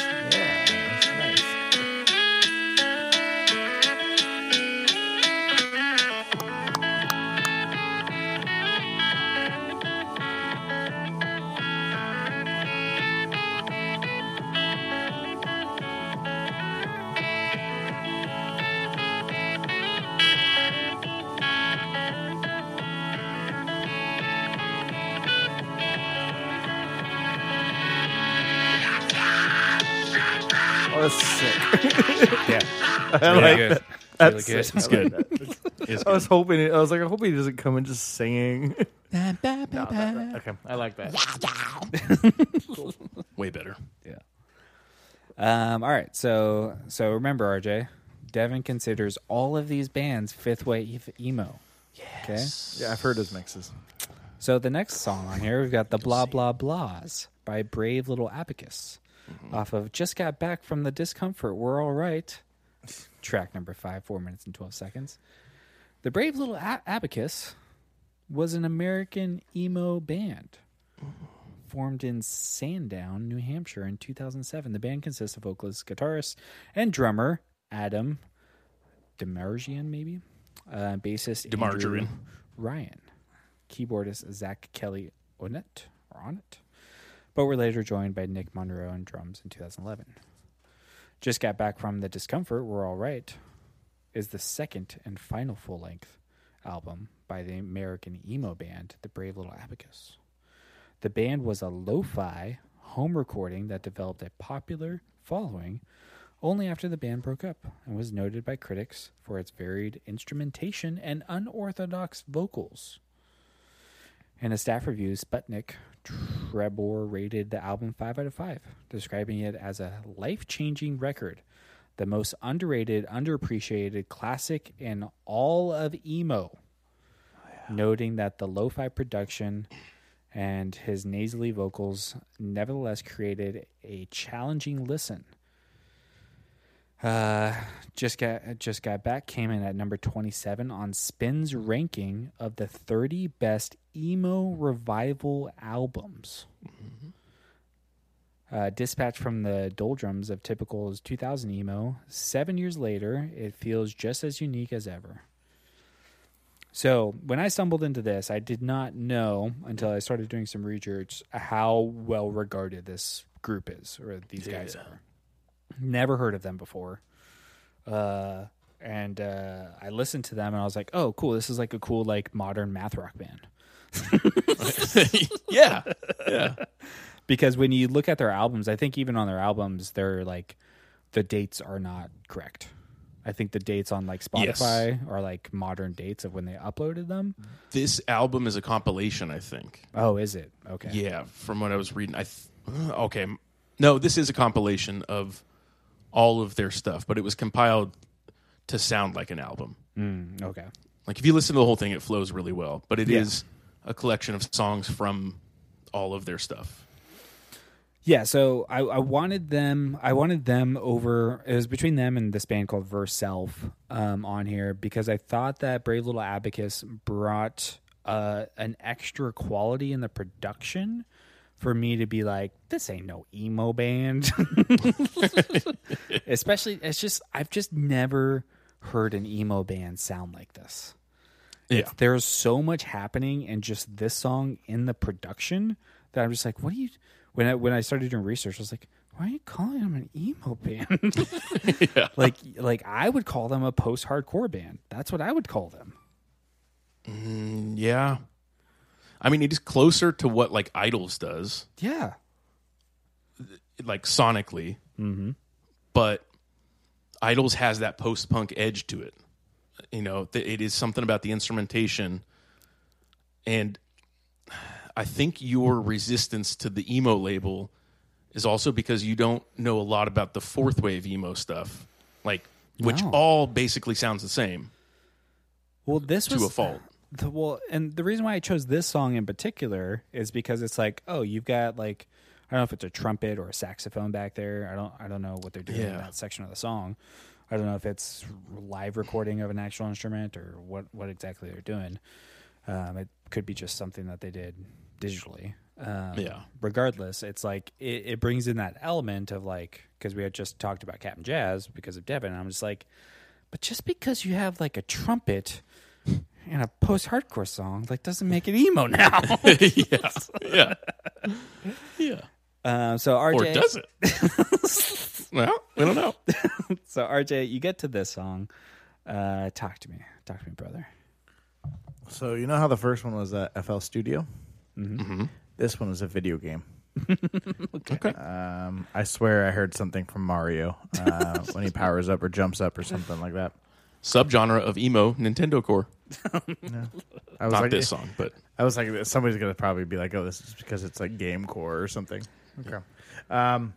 I Really like good. that. It's That's really sick. good. I like that. It's I was hoping. It, I was like, I hope he doesn't come in just singing. No, that- that- okay, I like that. way better. Yeah. Um. All right. So so remember, RJ, Devin considers all of these bands fifth wave emo. Okay. Yeah, I've heard his mixes. So the next song on here, we've got the Blah Blah Blahs by Brave Little Abacus, off of Just Got Back from the Discomfort. We're all right. Track number five, four minutes and twelve seconds. The Brave Little A- Abacus was an American emo band formed in Sandown, New Hampshire in 2007. The band consists of vocalist, guitarist, and drummer Adam Demargian, maybe, uh, bassist Andrew Ryan, keyboardist Zach Kelly Onet or Onet, but were later joined by Nick Monroe on drums in 2011. Just got back from the discomfort. We're all right. Is the second and final full length album by the American emo band, the Brave Little Abacus. The band was a lo fi home recording that developed a popular following only after the band broke up and was noted by critics for its varied instrumentation and unorthodox vocals. In a staff review, Sputnik Trebor rated the album 5 out of 5, describing it as a life changing record, the most underrated, underappreciated classic in all of emo. Oh, noting that the lo fi production and his nasally vocals nevertheless created a challenging listen. Uh, just got just got back came in at number 27 on Spin's ranking of the 30 best emo revival albums. Uh, dispatch from the doldrums of typical's 2000 emo. Seven years later, it feels just as unique as ever. So when I stumbled into this, I did not know until I started doing some research how well regarded this group is, or these guys are. Never heard of them before. Uh, and uh, I listened to them and I was like, oh, cool. This is like a cool, like modern math rock band. yeah, yeah. Because when you look at their albums, I think even on their albums, they're like, the dates are not correct. I think the dates on like Yes. Spotify are like modern dates of when they uploaded them. This album is a compilation, I think. Oh, is it? Okay. Yeah, from what I was reading, I th- okay. No, this is a compilation of all of their stuff, but it was compiled to sound like an album. Mm, okay. Like if you listen to the whole thing, it flows really well. But it is Yeah. a collection of songs from all of their stuff. Yeah, so I, I wanted them. I wanted them over. It was between them and this band called Verse Self um, on here because I thought that Brave Little Abacus brought uh, an extra quality in the production for me to be like, this ain't no emo band. Especially, it's just I've just never heard an emo band sound like this. Yeah, There's so much happening in just this song in the production that I'm just like, what do you? When I when I started doing research, I was like, why are you calling them an emo band? yeah. like like I would call them a post hardcore band. That's what I would call them. Mm, yeah. I mean, it is closer to what like Idles does, Yeah. like sonically. Mm-hmm. But Idles has that post punk edge to it. You know, th- it is something about the instrumentation, and I think your resistance to the emo label is also because you don't know a lot about the fourth wave emo stuff, like which No. all basically sounds the same Well, this to was a fault. The, well, and the reason why I chose this song in particular is because it's like, oh, you've got like, I don't know if it's a trumpet or a saxophone back there. I don't, I don't know what they're doing in that section of the song. I don't know if it's live recording of an actual instrument or what, what exactly they're doing. Um, it could be just something that they did digitally. Um, Yeah. Regardless, it's like it, it brings in that element of like because we had just talked about Cap'n Jazz because of Devin. And I'm just like, but just because you have like a trumpet in a post-hardcore song, like doesn't make it emo now. yeah, yeah, yeah. uh, so RJ, Or does it? well, we don't know. so RJ, you get to this song. Uh, talk to me, talk to me, brother. So you know how the first one was uh, FL Studio. Mhm. This one was a video game. Okay. Um, I swear I heard something from Mario uh, when he powers up or jumps up or something like that. Subgenre of emo, Nintendo Core. I was Not like, this song, but I was like, somebody's gonna probably be like, "Oh, this is because it's like Game Core or something." Okay. Um,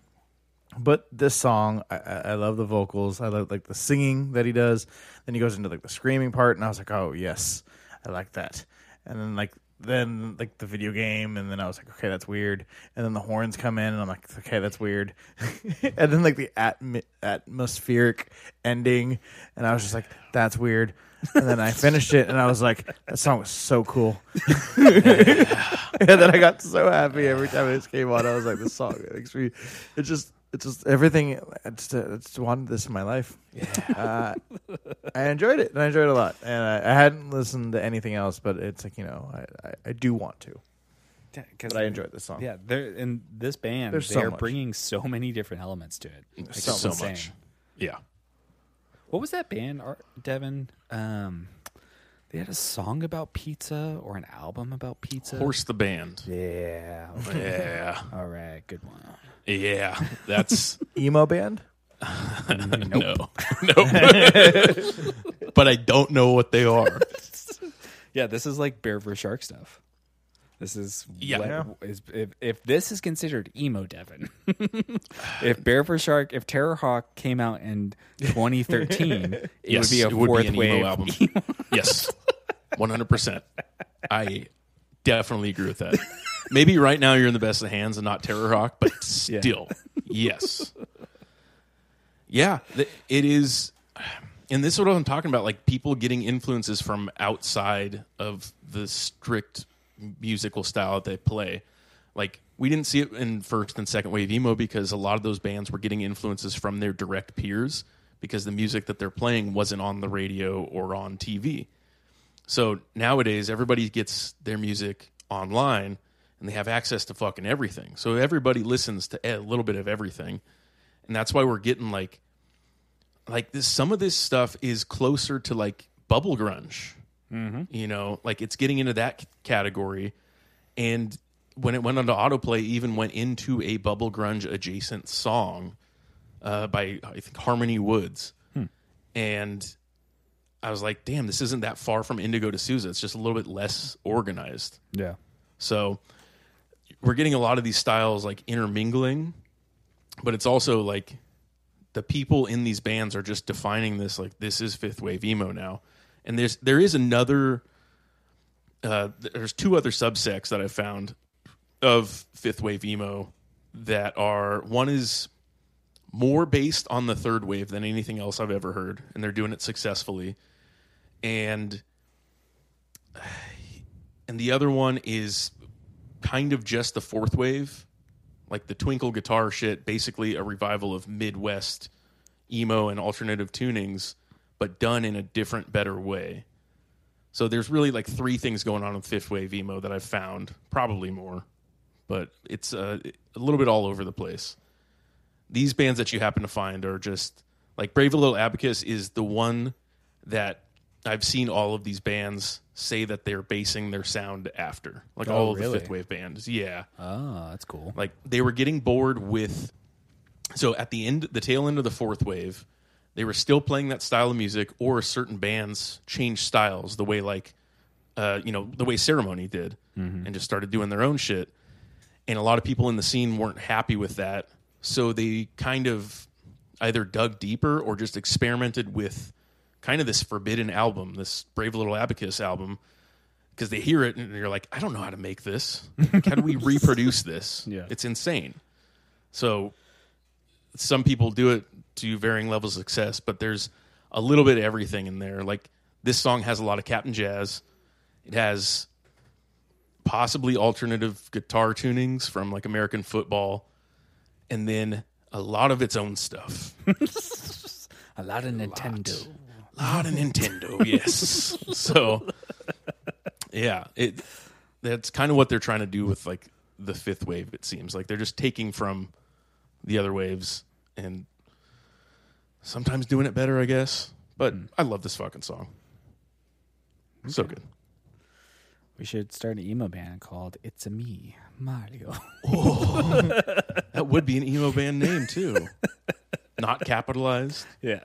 but this song, I, I I love the vocals. I love like the singing that he does. Then he goes into like the screaming part, and I was like, "Oh yes, I like that." And then like then like the video game, and then I was like, "Okay, that's weird." And then the horns come in, and I'm like, "Okay, that's weird." and then like the atm- atmospheric ending, and I was just like, "That's weird." And then I finished it, and I was like, "That song was so cool." and then I got so happy every time it came on. I was like, "This song, it makes me." It just, it's just everything. It's, just, I just wanted this in my life. Uh, I enjoyed it, and I enjoyed it a lot. And I, I hadn't listened to anything else, but it's like you know, I, I, I do want to. Because I enjoyed this song. Yeah, they're in this band. There's so they're much. bringing so many different elements to it. Like, so, so insane. much. Yeah. What was that band, Ar- Devin? Um, they had a song about pizza or an album about pizza. Horse the band. Yeah. Yeah. All right. Good one. Yeah. That's Emo band. no. No. but I don't know what they are. Yeah, this is like Bear vs Shark stuff. This is Yeah. what- Yeah. is- if, if this is considered emo, Devin. if Bear vs Shark, if Terrorhawk came out in 2013, it yes, would be a it would fourth be an wave emo album. yes. 100%. I definitely agree with that. Maybe right now you're in the best of hands and not Terrorhawk, but still, yes. Yeah, th- it is. And this is what I'm talking about like people getting influences from outside of the strict musical style that they play. Like, we didn't see it in first and second wave emo because a lot of those bands were getting influences from their direct peers because the music that they're playing wasn't on the radio or on TV. So nowadays, everybody gets their music online and they have access to fucking everything. So everybody listens to a little bit of everything. And that's why we're getting like, like this, some of this stuff is closer to like bubble grunge. Mm-hmm. You know, like it's getting into that c- category. And when it went onto autoplay, even went into a bubble grunge adjacent song uh, by I think Harmony Woods. And I was like, damn, this isn't that far from Indigo De Souza. It's just a little bit less organized. Yeah. So we're getting a lot of these styles like intermingling, but it's also like the people in these bands are just defining this like this is fifth wave emo now. And there's there is another uh there's two other subsects that I found of fifth wave emo that are one is more based on the third wave than anything else I've ever heard, and they're doing it successfully. And and the other one is kind of just the fourth wave, like the twinkle guitar shit, basically a revival of Midwest emo and alternative tunings, but done in a different, better way. So there's really like three things going on with fifth wave emo that I've found, probably more, but it's uh, a little bit all over the place. These bands that you happen to find are just like Brave Little Abacus is the one that I've seen all of these bands say that they're basing their sound after, like Oh, all of really? the fifth wave bands. Yeah, Oh, that's cool. like they were getting bored with. So at the end, the tail end of the fourth wave, they were still playing that style of music, or certain bands changed styles the way like, uh, you know, the way Ceremony did. and just started doing their own shit. And a lot of people in the scene weren't happy with that, so they kind of either dug deeper or just experimented with kind of this forbidden album, this Brave Little Abacus album, because they hear it and you're like, I don't know how to make this. Like, how do we reproduce this? Yeah. It's insane. So some people do it to varying levels of success, but there's a little bit of everything in there. Like this song has a lot of Cap'n Jazz. It has possibly alternative guitar tunings from like American football, and then a lot of its own stuff. A lot of Nintendo. A lot of Nintendo, yes. so, yeah, it that's kind of what they're trying to do with like the fifth wave. It seems like they're just taking from the other waves and sometimes doing it better, I guess. But hmm. I love this fucking song. So good. We should start an emo band called It's a Me, Mario. Oh, That would be an emo band name too. Not capitalized. yeah.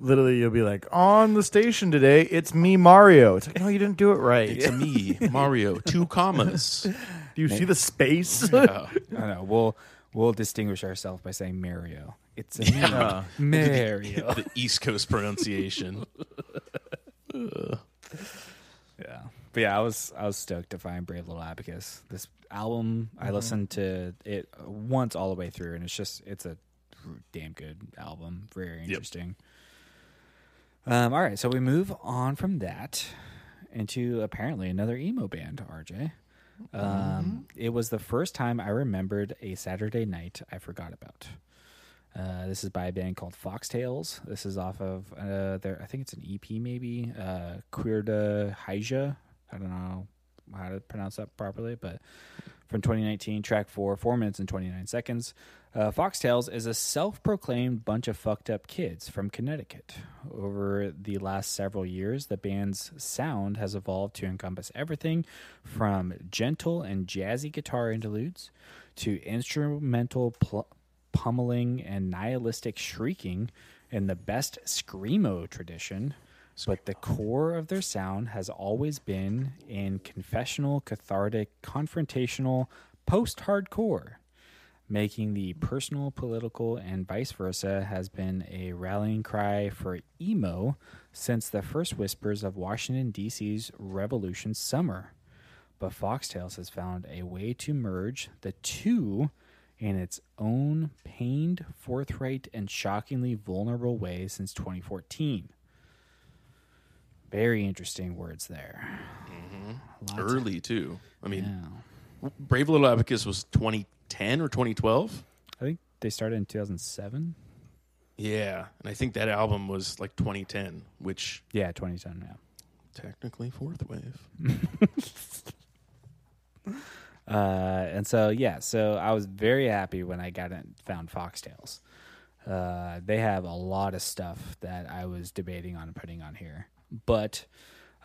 Literally, you'll be like, on the station today, it's me, Mario. It's like, no, you didn't do it right. It's me, Mario. Two commas. do you see the space? Yeah. I know. We'll we'll distinguish ourselves by saying Mario. It's a Yeah. me, Mario. the East Coast pronunciation. Yeah. But yeah, I was I was stoked to find Brave Little Abacus. This album, I mm-hmm. listened to it once all the way through, and it's just it's a damn good album. Very interesting. Um, all right, so we move on from that into apparently another emo band, RJ. Um, It was the first time I remembered a Saturday night I forgot about. Uh, this is by a band called Foxtails. This is off of uh, their, I think it's an EP maybe, uh, Queer de Haija. I don't know how to pronounce that properly, but from 2019, track four, four minutes and 29 seconds. Uh, Foxtails is a self proclaimed bunch of fucked up kids from Connecticut. Over the last several years, the band's sound has evolved to encompass everything from gentle and jazzy guitar interludes to instrumental pl- pummeling and nihilistic shrieking in the best screamo tradition. But the core of their sound has always been in confessional, cathartic, confrontational, post hardcore. Making the personal, political, and vice versa has been a rallying cry for emo since the first whispers of Washington, D.C.'s Revolution summer. But Foxtails has found a way to merge the two in its own pained, forthright, and shockingly vulnerable way since 2014. Very interesting words there. Of- Early too. I mean, yeah. Brave Little Abacus was 2010 or 2012. I think they started in 2007. Yeah, and I think that album was like 2010, which Yeah, 2010. Yeah. technically fourth wave. Uh, and so yeah, so I was very happy when I got it found Foxtails. Uh, they have a lot of stuff that I was debating on putting on here, but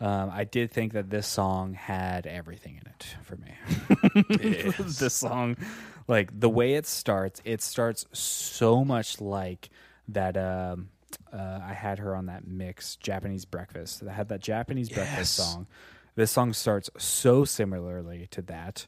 um, I did think that this song had everything in it for me. this song, like the way it starts, it starts so much like that. Um, uh, I had her on that mix Japanese breakfast. I had that Japanese breakfast song. This song starts so similarly to that,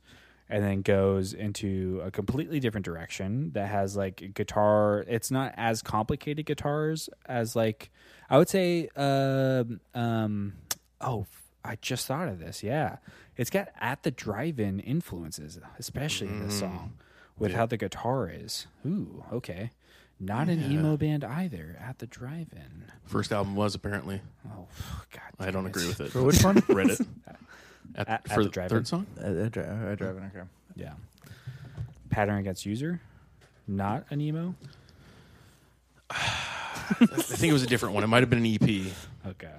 and then goes into a completely different direction that has like guitar. It's not as complicated guitars as like I would say. Um, um, oh, I just thought of this. Yeah, it's got at the drive-in influences, especially in this song, with how the guitar is. Ooh, okay. Not an emo band either. At the drive-in. First album was apparently. Oh God, I don't it. agree with it. For which one? Read it. At, At- at for the the drive-in. third song? I, I, drive, I drive in a car. Yeah. Pattern against user, not an emo. I think it was a different one. It might have been an EP. Okay.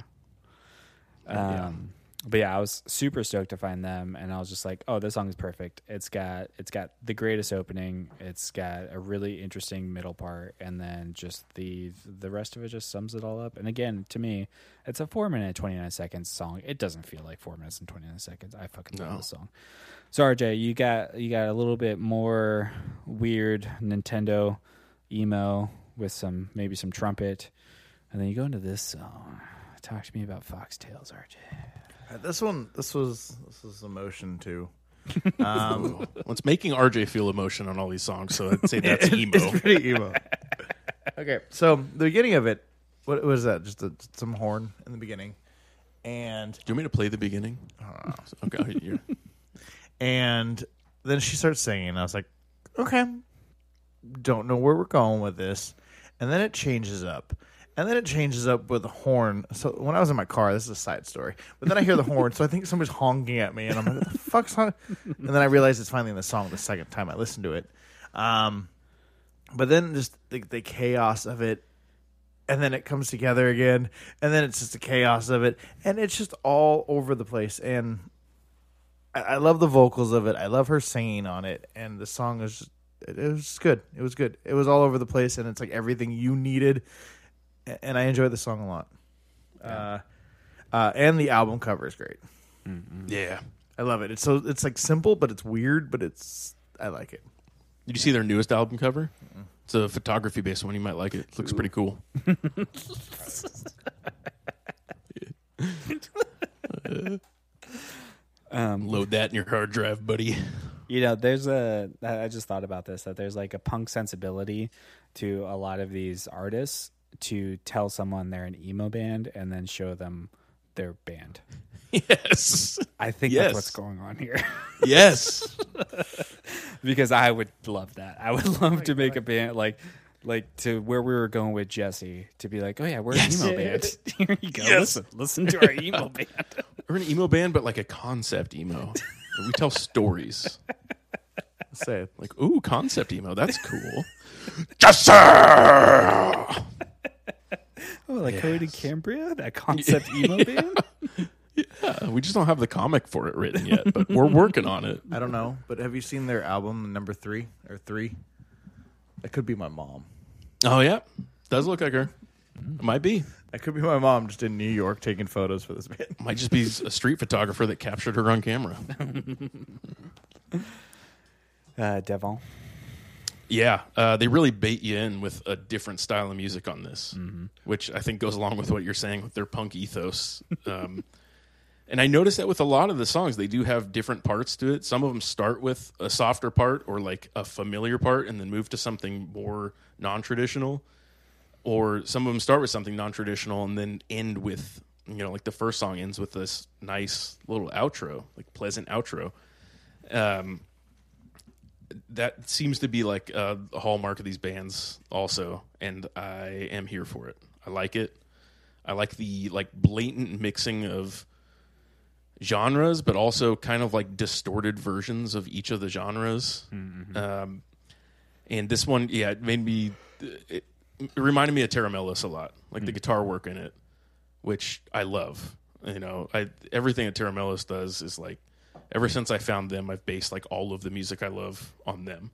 Um, but yeah, I was super stoked to find them, and I was just like, "Oh, this song is perfect. It's got it's got the greatest opening. It's got a really interesting middle part, and then just the the rest of it just sums it all up. And again, to me, it's a four minute twenty nine seconds song. It doesn't feel like four minutes and twenty nine seconds. I fucking love No. this song. So RJ, you got you got a little bit more weird Nintendo emo with some maybe some trumpet, and then you go into this song. Talk to me about Foxtails, RJ. This one, this was this was emotion too. Um, Well, it's making RJ feel emotion on all these songs, so I'd say that's emo. It's pretty emo. okay, so the beginning of it, what was that? Just a, some horn in the beginning, and Do you want me to play the beginning? Okay, you're, and then she starts singing. And I was like, okay, don't know where we're going with this. And then it changes up. And then it changes up with a horn. So when I was in my car, this is a side story. But then I hear the horn, so I think somebody's honking at me, and I'm like, "What the fuck's on?" And then I realize it's finally in the song the second time I listen to it. Um, but then just the, the chaos of it, and then it comes together again, and then it's just the chaos of it, and it's just all over the place. And I, I love the vocals of it. I love her singing on it, and the song is just, it, it was good. It was good. It was all over the place, and it's like everything you needed. A- And I enjoy the song a lot. Uh, uh, and the album cover is great. yeah. I love it. It's so it's like simple, but it's weird, but it's I like it. Did you see their newest album cover? It's a photography based one. You might like it. It looks pretty cool. Um, Load that in your hard drive, buddy. You know, there's a. I just thought about this that there's like a punk sensibility to a lot of these artists to tell someone they're an emo band and then show them their band. Yes. I think Yes. that's what's going on here Yes. because I would love that. I would love oh, to make a band like. Like to where we were going with Jesse to be like, oh yeah, we're Yes. an emo band. Here you go. Yes. Listen, listen to our emo band. We're an emo band, but like a concept emo. we tell stories. Say it. Like, ooh, concept emo. That's cool. Jesse! Oh, like Coheed and Cambria, that concept emo band. Yeah, we just don't have the comic for it written yet, but we're working on it. I don't know, but have you seen their album number three or three? That could be my mom. Oh, yeah. Does look like her. Might be. That could be my mom just in New York taking photos for this band. Might just be a street photographer that captured her on camera. Uh, Devin. Yeah, uh, they really bait you in with a different style of music on this, which I think goes along with what you're saying with their punk ethos. Um, and I noticed that with a lot of the songs, they do have different parts to it. Some of them start with a softer part or like a familiar part, and then move to something more non-traditional. Or some of them start with something non-traditional and then end with, you know, like the first song ends with this nice little outro, like pleasant outro. Um, that seems to be like uh, a hallmark of these bands also and i am here for it. I like it. I like the like blatant mixing of genres but also kind of like distorted versions of each of the genres. Um, and this one yeah it made me it, it reminded me of Tera Melos a lot like the guitar work in it which i love. You know i everything that Tera Melos does is like ever since I found them, I've based like all of the music I love on them.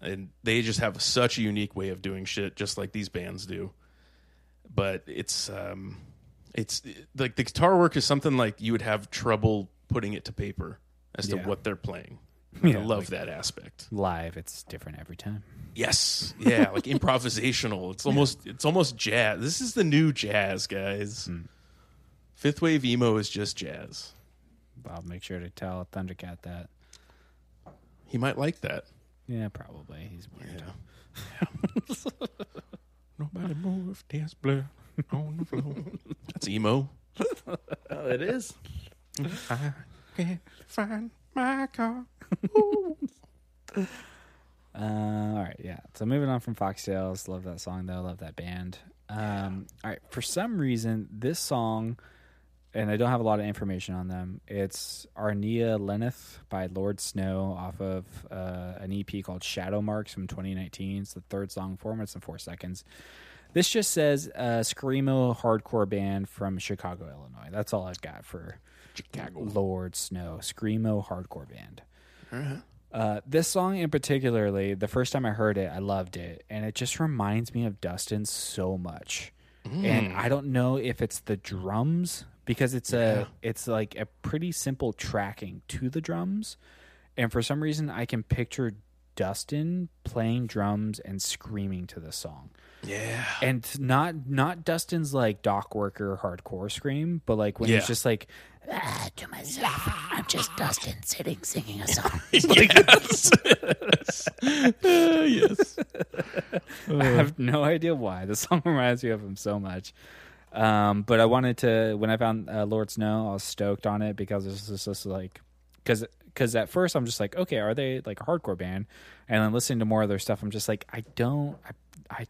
And they just have such a unique way of doing shit, just like these bands do. But it's um, it's like the guitar work is something like you would have trouble putting it to paper as to what they're playing. Yeah, I love like- that aspect. Live, it's different every time. Yes, yeah, like improvisational. It's almost it's almost jazz. This is the new jazz, guys. Fifth wave emo is just jazz. I'll make sure to tell Thundercat that. He might like that. Yeah, probably. He's weird. Yeah. Nobody move, dance blur on the floor. That's emo. Oh, it is. I can't find my car. Uh, all right, yeah. So moving on from Foxtails, love that song though. Love that band. Um, all right, for some reason, this song, and I don't have a lot of information on them. It's Arnia Leneth by Lord Snow off of uh, an EP called Shadow Marks from 2019. It's the third song, four minutes and four seconds. This just says uh, screamo hardcore band from Chicago, Illinois. That's all I've got for Chicago. Lord Snow screamo hardcore band. Right. Uh, this song in particularly, the first time I heard it, I loved it, and it just reminds me of Dustin so much. And I don't know if it's the drums because it's a it's like a pretty simple tracking to the drums, and for some reason I can picture Dustin playing drums and screaming to the song. Yeah. And not not Dustin's like dock worker hardcore scream, but like when Yeah. he's just like ah, to myself, I'm just Dustin sitting singing a song. yes. Uh, yes. I have no idea why. The song reminds me of him so much. Um, but I wanted to when I found uh, Lord Snow, I was stoked on it because it's just, just like because because at first I'm just like, okay, are they like a hardcore band? And then listening to more of their stuff, I'm just like, I don't, I, I,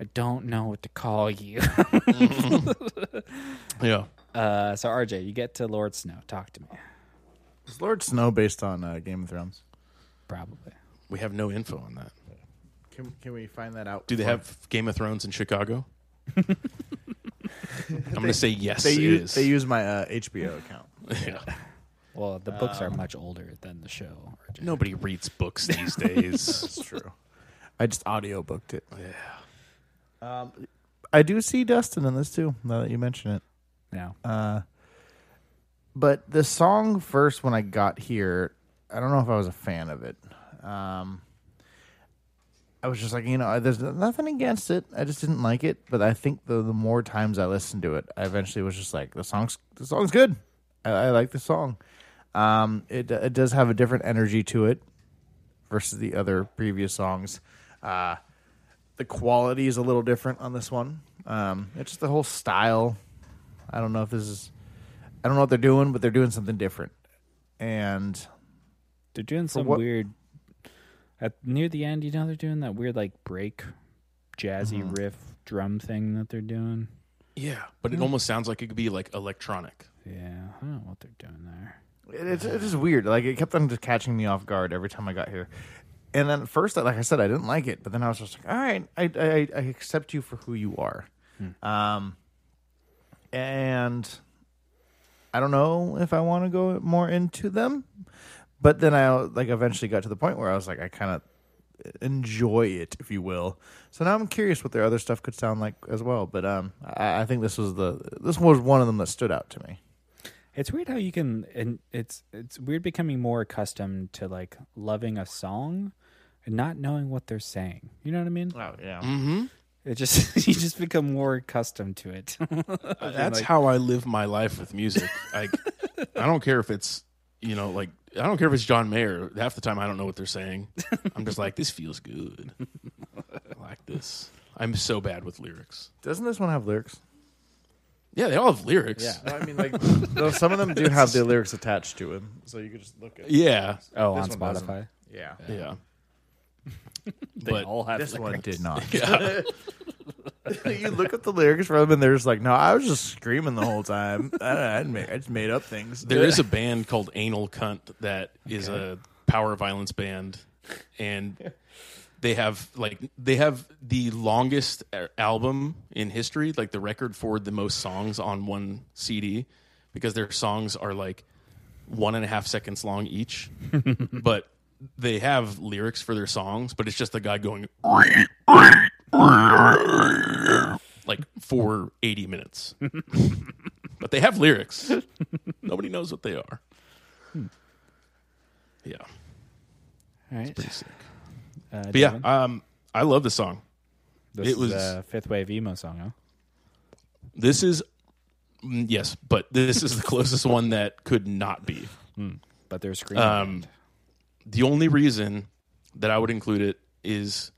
I don't know what to call you. Yeah. uh, so RJ, you get to Lord Snow. Talk to me. Is Lord Snow based on uh, Game of Thrones? Probably. We have no info on that. Can can we find that out? Do they have Game of Thrones in Chicago? I'm going to say yes. They it use is. they use my uh, HBO account. yeah. Well, the books are much older than the show. RJ. Nobody reads books these days. That's true. I just audio booked it. yeah. I do see Dustin in this too. Now that you mention it, No. uh, but the song first when I got here, I don't know if I was a fan of it. Um, I was just like, you know, there's nothing against it. I just didn't like it. But I think the the more times I listened to it, I eventually was just like, the song's the song's good. I, I like the song. Um, it it does have a different energy to it versus the other previous songs. Uh, the quality is a little different on this one. Um, it's just the whole style. I don't know if this is. I don't know what they're doing, but they're doing something different. And They're doing some what- weird. At near the end, you know, they're doing that weird like break, jazzy Mm-hmm. riff drum thing that they're doing. Yeah. But it almost sounds like it could be like electronic. Yeah, I don't know what they're doing there. it, it's it's just weird. Like it kept on just catching me off guard every time I got here. And then at first, like I said, I didn't like it, but then I was just like, all right, I I, I accept you for who you are. Um, and I don't know if I want to go more into them, but then I like eventually got to the point where I was like, I kind of enjoy it, if you will. So now I'm curious what their other stuff could sound like as well. But um, I, I think this was the this was one of them that stood out to me. It's weird how you can, and it's it's weird becoming more accustomed to like loving a song and not knowing what they're saying. You know what I mean? Oh yeah. Mm-hmm. It just you just become more accustomed to it. That's like- how I live my life with music. Like, I don't care if it's, you know, like, I don't care if it's John Mayer. Half the time, I don't know what they're saying. I'm just like, this feels good. I like this. I'm so bad with lyrics. Doesn't this one have lyrics? Yeah, they all have lyrics. Yeah. I mean, like though some of them do have the lyrics attached to it, so you could just look at. Yeah. oh, This on one doesn't. Spotify. Yeah, Yeah. They But- all have this one lyrics. did not. you look at the lyrics from them, and they're just like, "No, I was just screaming the whole time. I, I, didn't make, I just made up things." There is a band called Anal Cunt that is a power violence band, and they have like they have the longest album in history, like the record for the most songs on one CD, because their songs are like one and a half seconds long each, but they have lyrics for their songs, but it's just the guy going like for 80 minutes. but they have lyrics. Nobody knows what they are. Yeah, All right. pretty sick. Uh, But yeah, um, I love the song. this it is was- a fifth wave emo song, huh? This is mm, yes, but this is the closest one that could not be. But they're screaming. Um, the only reason that I would include it is,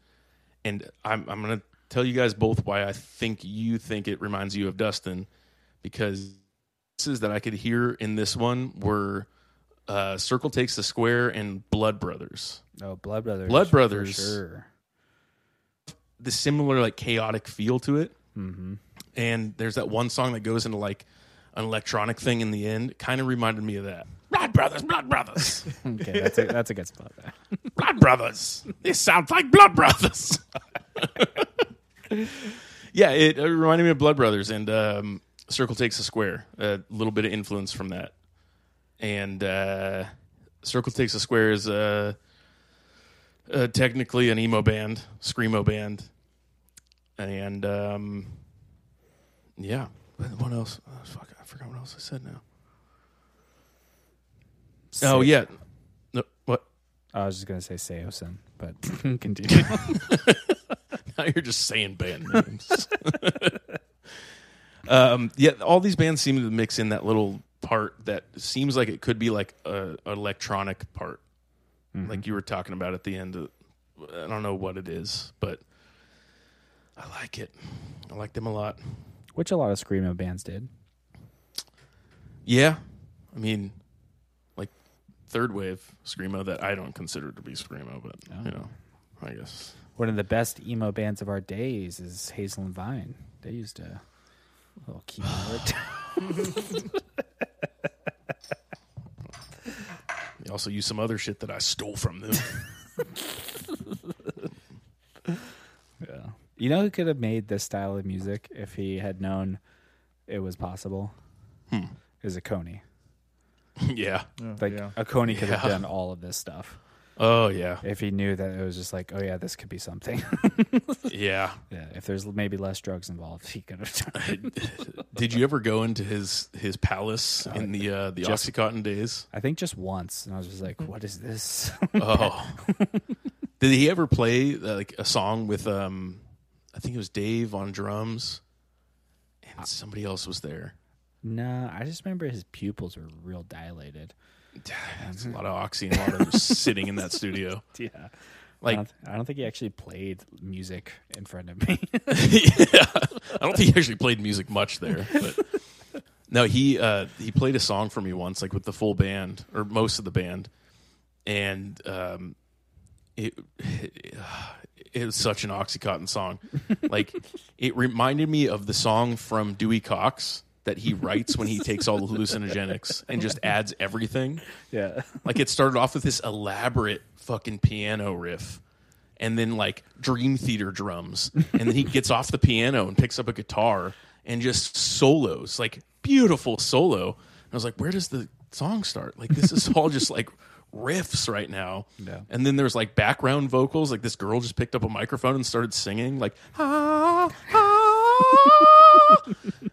and I'm, I'm going to tell you guys both why I think you think it reminds you of Dustin, because this is that I could hear in this one were uh, Circle Takes the Square and Blood Brothers. oh, Blood Brothers. Blood for Brothers. Sure. The similar like chaotic feel to it, Mm-hmm. and there's that one song that goes into like an electronic thing in the end. Kind of reminded me of that. Blood Brothers, Blood Brothers. Okay, that's a, that's a good spot there. Blood Brothers. This sounds like Blood Brothers. yeah, it, it reminded me of Blood Brothers and um, Circle Takes a Square. A little bit of influence from that. And uh, Circle Takes a Square is uh, uh, technically an emo band, screamo band. And um, yeah, what what else? Oh, fuck, I forgot what else I said now. Oh Sick. yeah, no, what? I was just gonna say Saosin, but continue. Now you're just saying band names. um, yeah, all these bands seem to mix in that little part that seems like it could be like a, a electronic part, like you were talking about at the end. Of, I don't know what it is, but I like it. I like them a lot. Which a lot of screamo bands did. Yeah, I mean, like third wave screamo that I don't consider to be screamo, but you know, I guess One of the best emo bands of our days is Hazel and Vine. They used a little keyboard. they also use some other shit that I stole from them. yeah. You know who could have made this style of music if he had known it was possible? Hmm. Is a Coney. yeah. Like yeah. a Coney could have Yeah. done all of this stuff Oh yeah. if he knew that it was just like, oh yeah, this could be something. Yeah. yeah, if there's maybe less drugs involved, he could have done. it. Did you ever go into his his palace in the uh, the just- OxyContin days? I think just once, and I was just like, what is this? Oh. Did he ever play uh, like a song with um I think it was Dave on drums and somebody else was there. No, I just remember his pupils were real dilated. It's a lot of oxy and water sitting in that studio. Yeah. Like I don't, I don't think he actually played music in front of me. yeah. I don't think he actually played music much there, but no, he uh, he played a song for me once, like with the full band or most of the band, and um, it it was such an oxycontin song. Like it reminded me of the song from Dewey Cox that he writes when he takes all the hallucinogenics and just adds everything. yeah. Like it started off with this elaborate fucking piano riff and then like dream theater drums. And then he gets off the piano and picks up a guitar and just solos, like beautiful solo. And I was like, where does the song start? Like this is all just like riffs right now. Yeah. And then there's like background vocals, like this girl just picked up a microphone and started singing like ah, ah.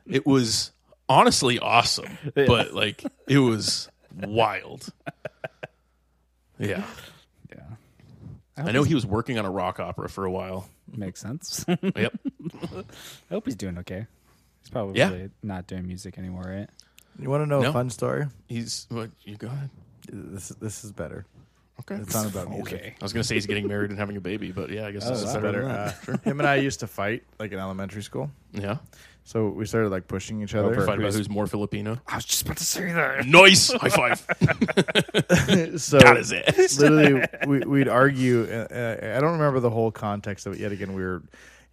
it was honestly awesome. But like it was wild. Yeah. Yeah. I know he was working on a rock opera for a while. Makes sense. Yep. I hope he's doing okay. He's probably Yeah. not doing music anymore, right? You want to know No. a fun story? He's what you go ahead. This this is better. Okay. It's not about music. Okay. I was gonna say he's getting married and having a baby, but yeah, I guess this Oh, is better. Better. Uh. Sure. Him and I used to fight like in elementary school. Yeah. So we started like pushing each other. Fight about who's more Filipino. I was just about to say that. Nice. High five. so Got his ass. literally, we, we'd argue. Uh, uh, I don't remember the whole context of it yet. Again, we were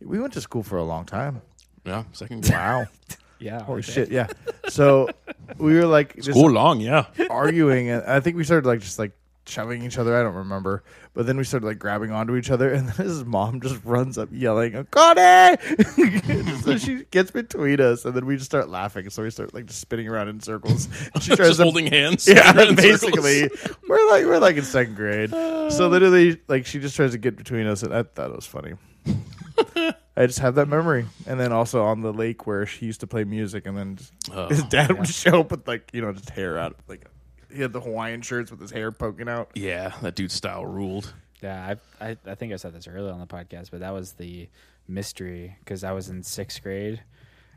we went to school for a long time. Yeah. Second grade. Wow, Yeah. holy shit, yeah. So we were like just School long. Yeah. arguing, and I think we started like just like shoving each other. I don't remember, but then we started like grabbing onto each other, and then his mom just runs up yelling, "Connie!" so she gets between us, and then we just start laughing. So we start like just spinning around in circles. She tries Just to holding hands. yeah, basically, we're like we're like in second grade. So literally, like she just tries to get between us, and I thought it was funny. I just have that memory, and then also on the lake where she used to play music, and then just, Oh, his dad would show up with like you know just hair out, like he had the Hawaiian shirts with his hair poking out. Yeah, that dude's style ruled. Yeah, I, I I think I said this earlier on the podcast, but that was the mystery because I was in sixth grade,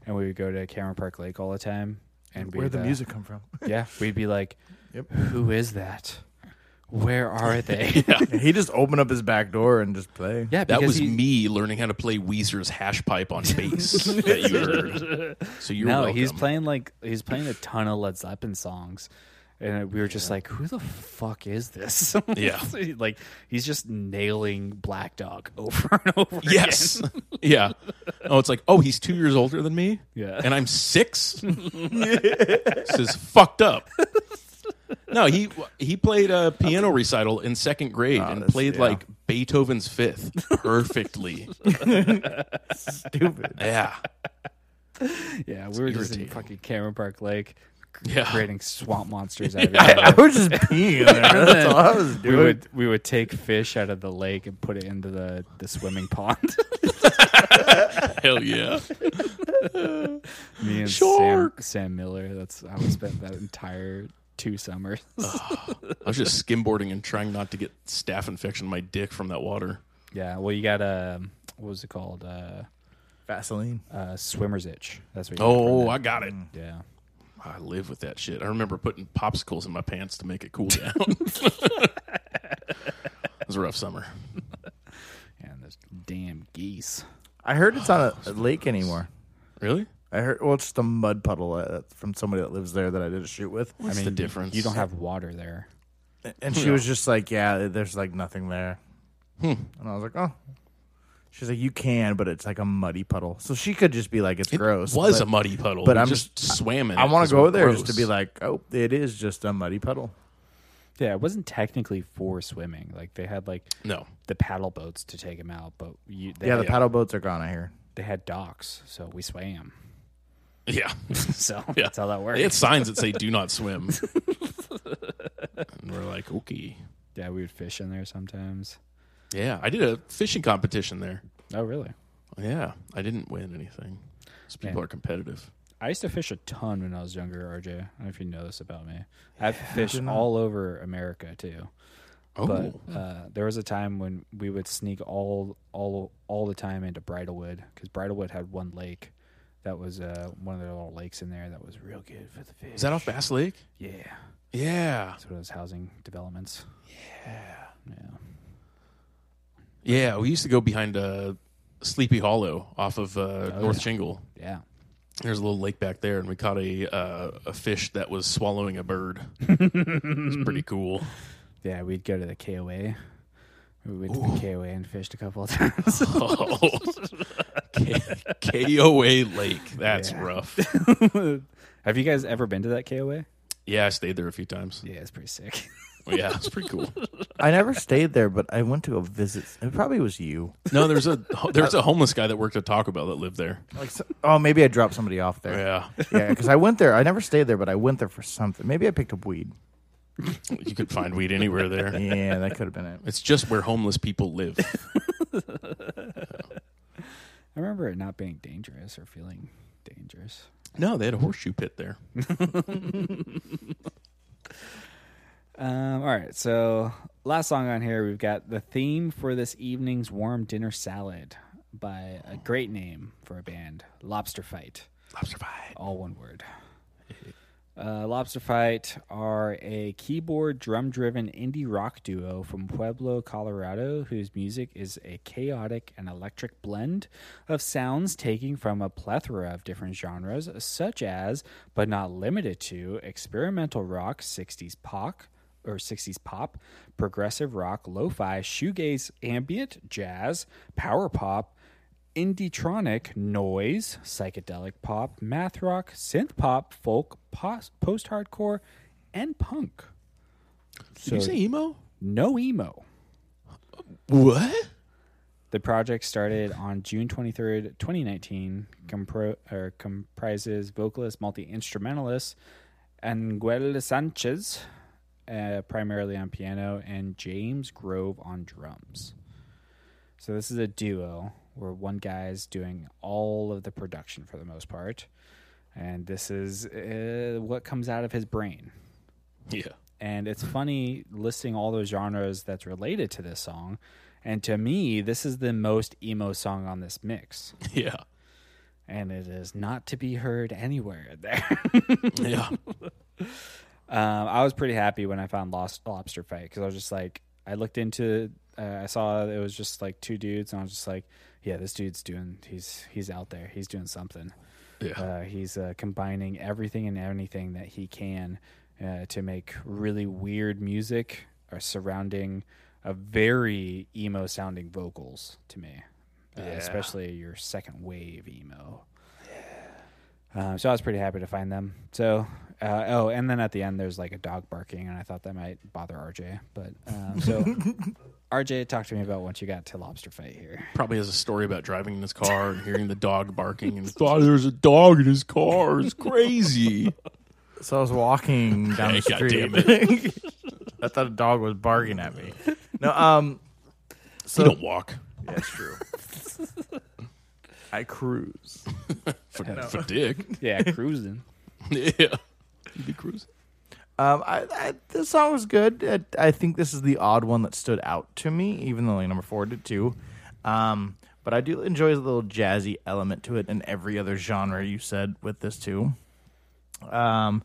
and we would go to Cameron Park Lake all the time, and Where'd the uh, music come from? Yeah, we'd be like, Yep. "Who is that? Where are they?" he just opened up his back door and just play. yeah, That was he- me learning how to play Weezer's hash pipe on bass that you heard. So you're no, welcome. he's playing like he's playing a ton of Led Zeppelin songs, and we were just like, "Who the fuck is this?" Yeah. like he's just nailing Black Dog over and over. Yes. yeah. Oh, it's like, oh, he's two years older than me? Yeah. And I'm six? this is fucked up. No, he he played a piano recital in second grade ah, and played yeah. like Beethoven's Fifth perfectly. Stupid. yeah. yeah. We were just in fucking Cameron Park Lake, Yeah. creating swamp monsters out of each I, I was just peeing in there. That's all I was doing. We would we would take fish out of the lake and put it into the, the swimming pond. Hell yeah. Me and Sam, Shark. Sam Miller. That's how we spent that entire two summers. I was just skimboarding and trying not to get staph infection in my dick from that water. yeah. Well, you got a what was it called? Uh, Vaseline. uh, swimmer's itch. That's what. You Oh, that. I got it. yeah. I live with that shit. I remember putting popsicles in my pants to make it cool down. it was a rough summer. And those damn geese. I heard it's not a, a lake anymore. Really? I heard well, it's just a mud puddle uh, from somebody that lives there that I did a shoot with, What's I mean, the difference? You don't have water there. and she was just like, "Yeah, there's like nothing there," Hmm. and I was like, "Oh." She's like, "You can, but it's like a muddy puddle." So she could just be like, "It's gross. It gross." was but a muddy puddle. but We I'm- just swam in. I want to go there gross. just to be like, "Oh, it is just a muddy puddle." Yeah, it wasn't technically for swimming. Like they had like no. the paddle boats to take them out, but you, they Yeah, the paddle boats are gone. I hear. they had docks, so we swam. Yeah. so Yeah. that's how that works. They had signs that say "Do not swim," and we're like, "Okay." yeah, we would fish in there sometimes. Yeah, I did a fishing competition there. Oh, really? Yeah, I didn't win anything. People Yeah. are competitive. I used to fish a ton when I was younger, RJ. I don't know if you know this about me. I've fished all over America too. Oh, But uh, there was a time when we would sneak all all all the time into Bridlewood because Bridlewood had one lake that was uh, one of their little lakes in there that was real good for the fish. is that off Bass Lake? Yeah, Yeah, that's what those housing developments. Yeah, yeah. Yeah. We used to go behind uh, Sleepy Hollow off of uh, Oh, North yeah. Shingle. Yeah. There's a little lake back there, and we caught a uh, a fish that was swallowing a bird. it was pretty cool. Yeah, we'd go to the KOA. We went to the KOA and fished a couple of times. Oh, K- KOA Lake. That's Yeah. rough. Have you guys ever been to that KOA? Yeah, I stayed there a few times. Yeah, it's pretty sick. Yeah, it's pretty cool. I never stayed there, but I went to go visit. It probably was you. No, there's a there's a homeless guy that worked at Taco Bell that lived there. Like, so, oh, maybe I dropped somebody off there. Yeah, Yeah, because I went there. I never stayed there, but I went there for something. Maybe I picked up weed. you could find weed anywhere there. Yeah, that could have been it. It's just where homeless people live. I remember it not being dangerous or feeling dangerous. No, they had a horseshoe pit there. Um, all right, so last song on here, we've got the theme for this evening's warm dinner salad by a great name for a band, Lobster Fight. Lobster fight. all one word. Uh, Lobster Fight are a keyboard drum driven indie rock duo from Pueblo, Colorado, whose music is a chaotic and electric blend of sounds taking from a plethora of different genres, such as, but not limited to, experimental rock, 60s pop, or 60s pop, progressive rock, lo fi, shoegaze, ambient, jazz, power pop, indietronic, noise, psychedelic pop, math rock, synth pop, folk, post hardcore, and punk. Did you say emo? no emo. What? The project started on June 23rd, 2019, compro- or comprises vocalist, multi instrumentalist Angel Sanchez, uh, primarily on piano, and James Grove on drums. So, this is a duo where one guy's doing all of the production for the most part. And this is uh, what comes out of his brain. Yeah. And it's funny listing all those genres that's related to this song. And to me, this is the most emo song on this mix. Yeah. And it is not to be heard anywhere there. Yeah. um, I was pretty happy when I found Lost Lobster Fight because I was just like, I looked into, uh, I saw it was just like two dudes, and I was just like, yeah, this dude's doing, he's he's out there, he's doing something. Yeah. Uh, he's uh, combining everything and anything that he can uh, to make really weird music uh, surrounding a very emo sounding vocals to me, uh, Yeah. especially your second wave emo. Um, so I was pretty happy to find them. So, uh, oh, and then at the end there's like a dog barking, and I thought that might bother RJ. But um, so, RJ, talk to me about once you got to Lobster Fight here. Probably has a story about driving in his car and hearing the dog barking and thought there was a dog in his car. It's crazy. So I was walking down the Hey, street. goddamn I thought a dog was barking at me. No, um, so you don't walk yeah, it's true. I cruise. for, for dick. Yeah, cruising. Yeah. You be cruising. Um, I, I this song was good. I, I think this is the odd one that stood out to me, even though like, number four did too. Um, but I do enjoy the little jazzy element to it, and every other genre you said with this too. Um,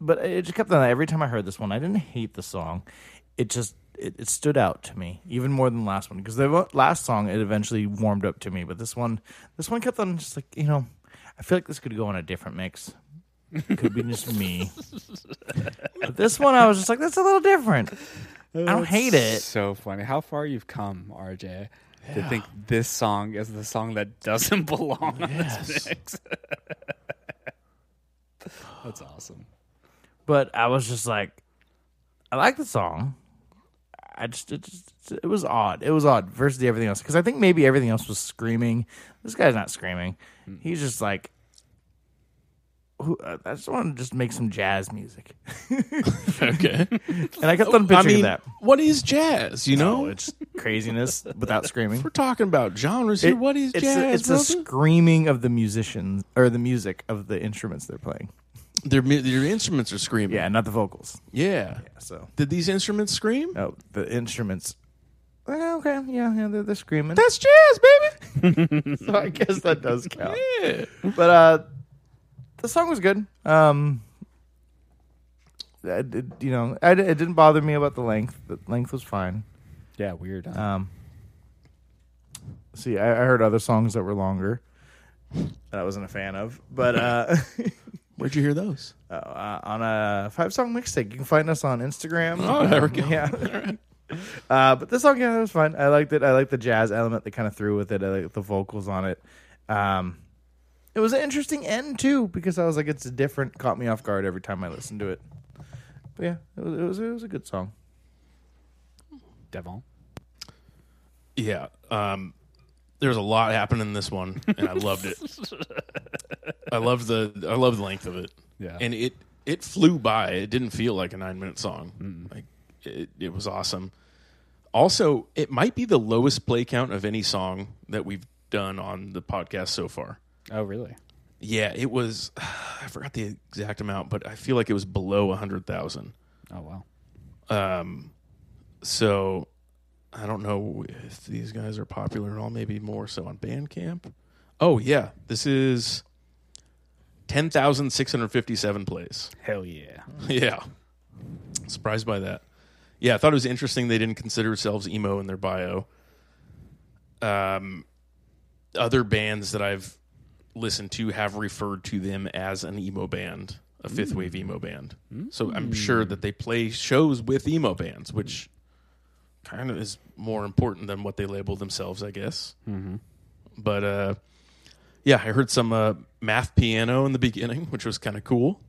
but it just kept on. Every time I heard this one, I didn't hate the song. It just it, it stood out to me even more than the last one because the last song it eventually warmed up to me, but this one, this one kept on just like you know. I feel like this could go on a different mix. Could be just me. But this one, I was just like, that's a little different. I don't hate it. So funny. How far you've come, RJ, to think this song is the song that doesn't belong on Yes. this mix. That's awesome. But I was just like, I like the song. I just it just it was odd. It was odd versus everything else because I think maybe everything else was screaming. This guy's not screaming. He's just like, who, uh, I just want to just make some jazz music, Okay. and I kept on I picturing mean, that. what is jazz? You know, No, it's craziness without screaming. we're talking about genres here. It- what is it's jazz? A, it's brother? a screaming of the musicians or the music of the instruments they're playing. Their their instruments are screaming. Yeah, not the vocals. yeah. So Did these instruments scream? no, the instruments. Well, okay, yeah, yeah, they're, they're screaming. That's jazz, baby. so I guess that does count. Yeah. But uh, the song was good. Um, I did, you know, I, it didn't bother me about the length. The length was fine. Yeah, weird. huh? Um, see, I, I heard other songs that were longer that I wasn't a fan of, but uh, Where'd you hear those? uh, on a five song mixtape, you can find us on Instagram. Oh, there we go. Yeah. Uh, but this song, yeah, it was fun. I liked it. I liked the jazz element they kind of threw with it. I liked the vocals on it. Um, it was an interesting end too because I was like, it's different. Caught me off guard every time I listened to it. But yeah, it was it was, it was a good song. Devin. Yeah. Um, there's a lot happening in this one, and I loved it. I love the I love the length of it. Yeah. and it it flew by. It didn't feel like a nine minute song. Like it, it was awesome. Also, it might be the lowest play count of any song that we've done on the podcast so far. Oh, really? Yeah, it was. I forgot the exact amount, but I feel like it was below a hundred thousand. Oh, wow. Um, so I don't know if these guys are popular at all. Maybe more so on Bandcamp. Oh yeah, this is ten thousand six hundred fifty-seven plays. Hell yeah. yeah, surprised by that. Yeah, I thought it was interesting they didn't consider themselves emo in their bio. Um, other bands that I've listened to have referred to them as an emo band, a fifth wave emo band. So I'm sure that they play shows with emo bands, which kind of is more important than what they label themselves, I guess. Mm-hmm. But uh, yeah, I heard some uh, math piano in the beginning, which was kind of cool.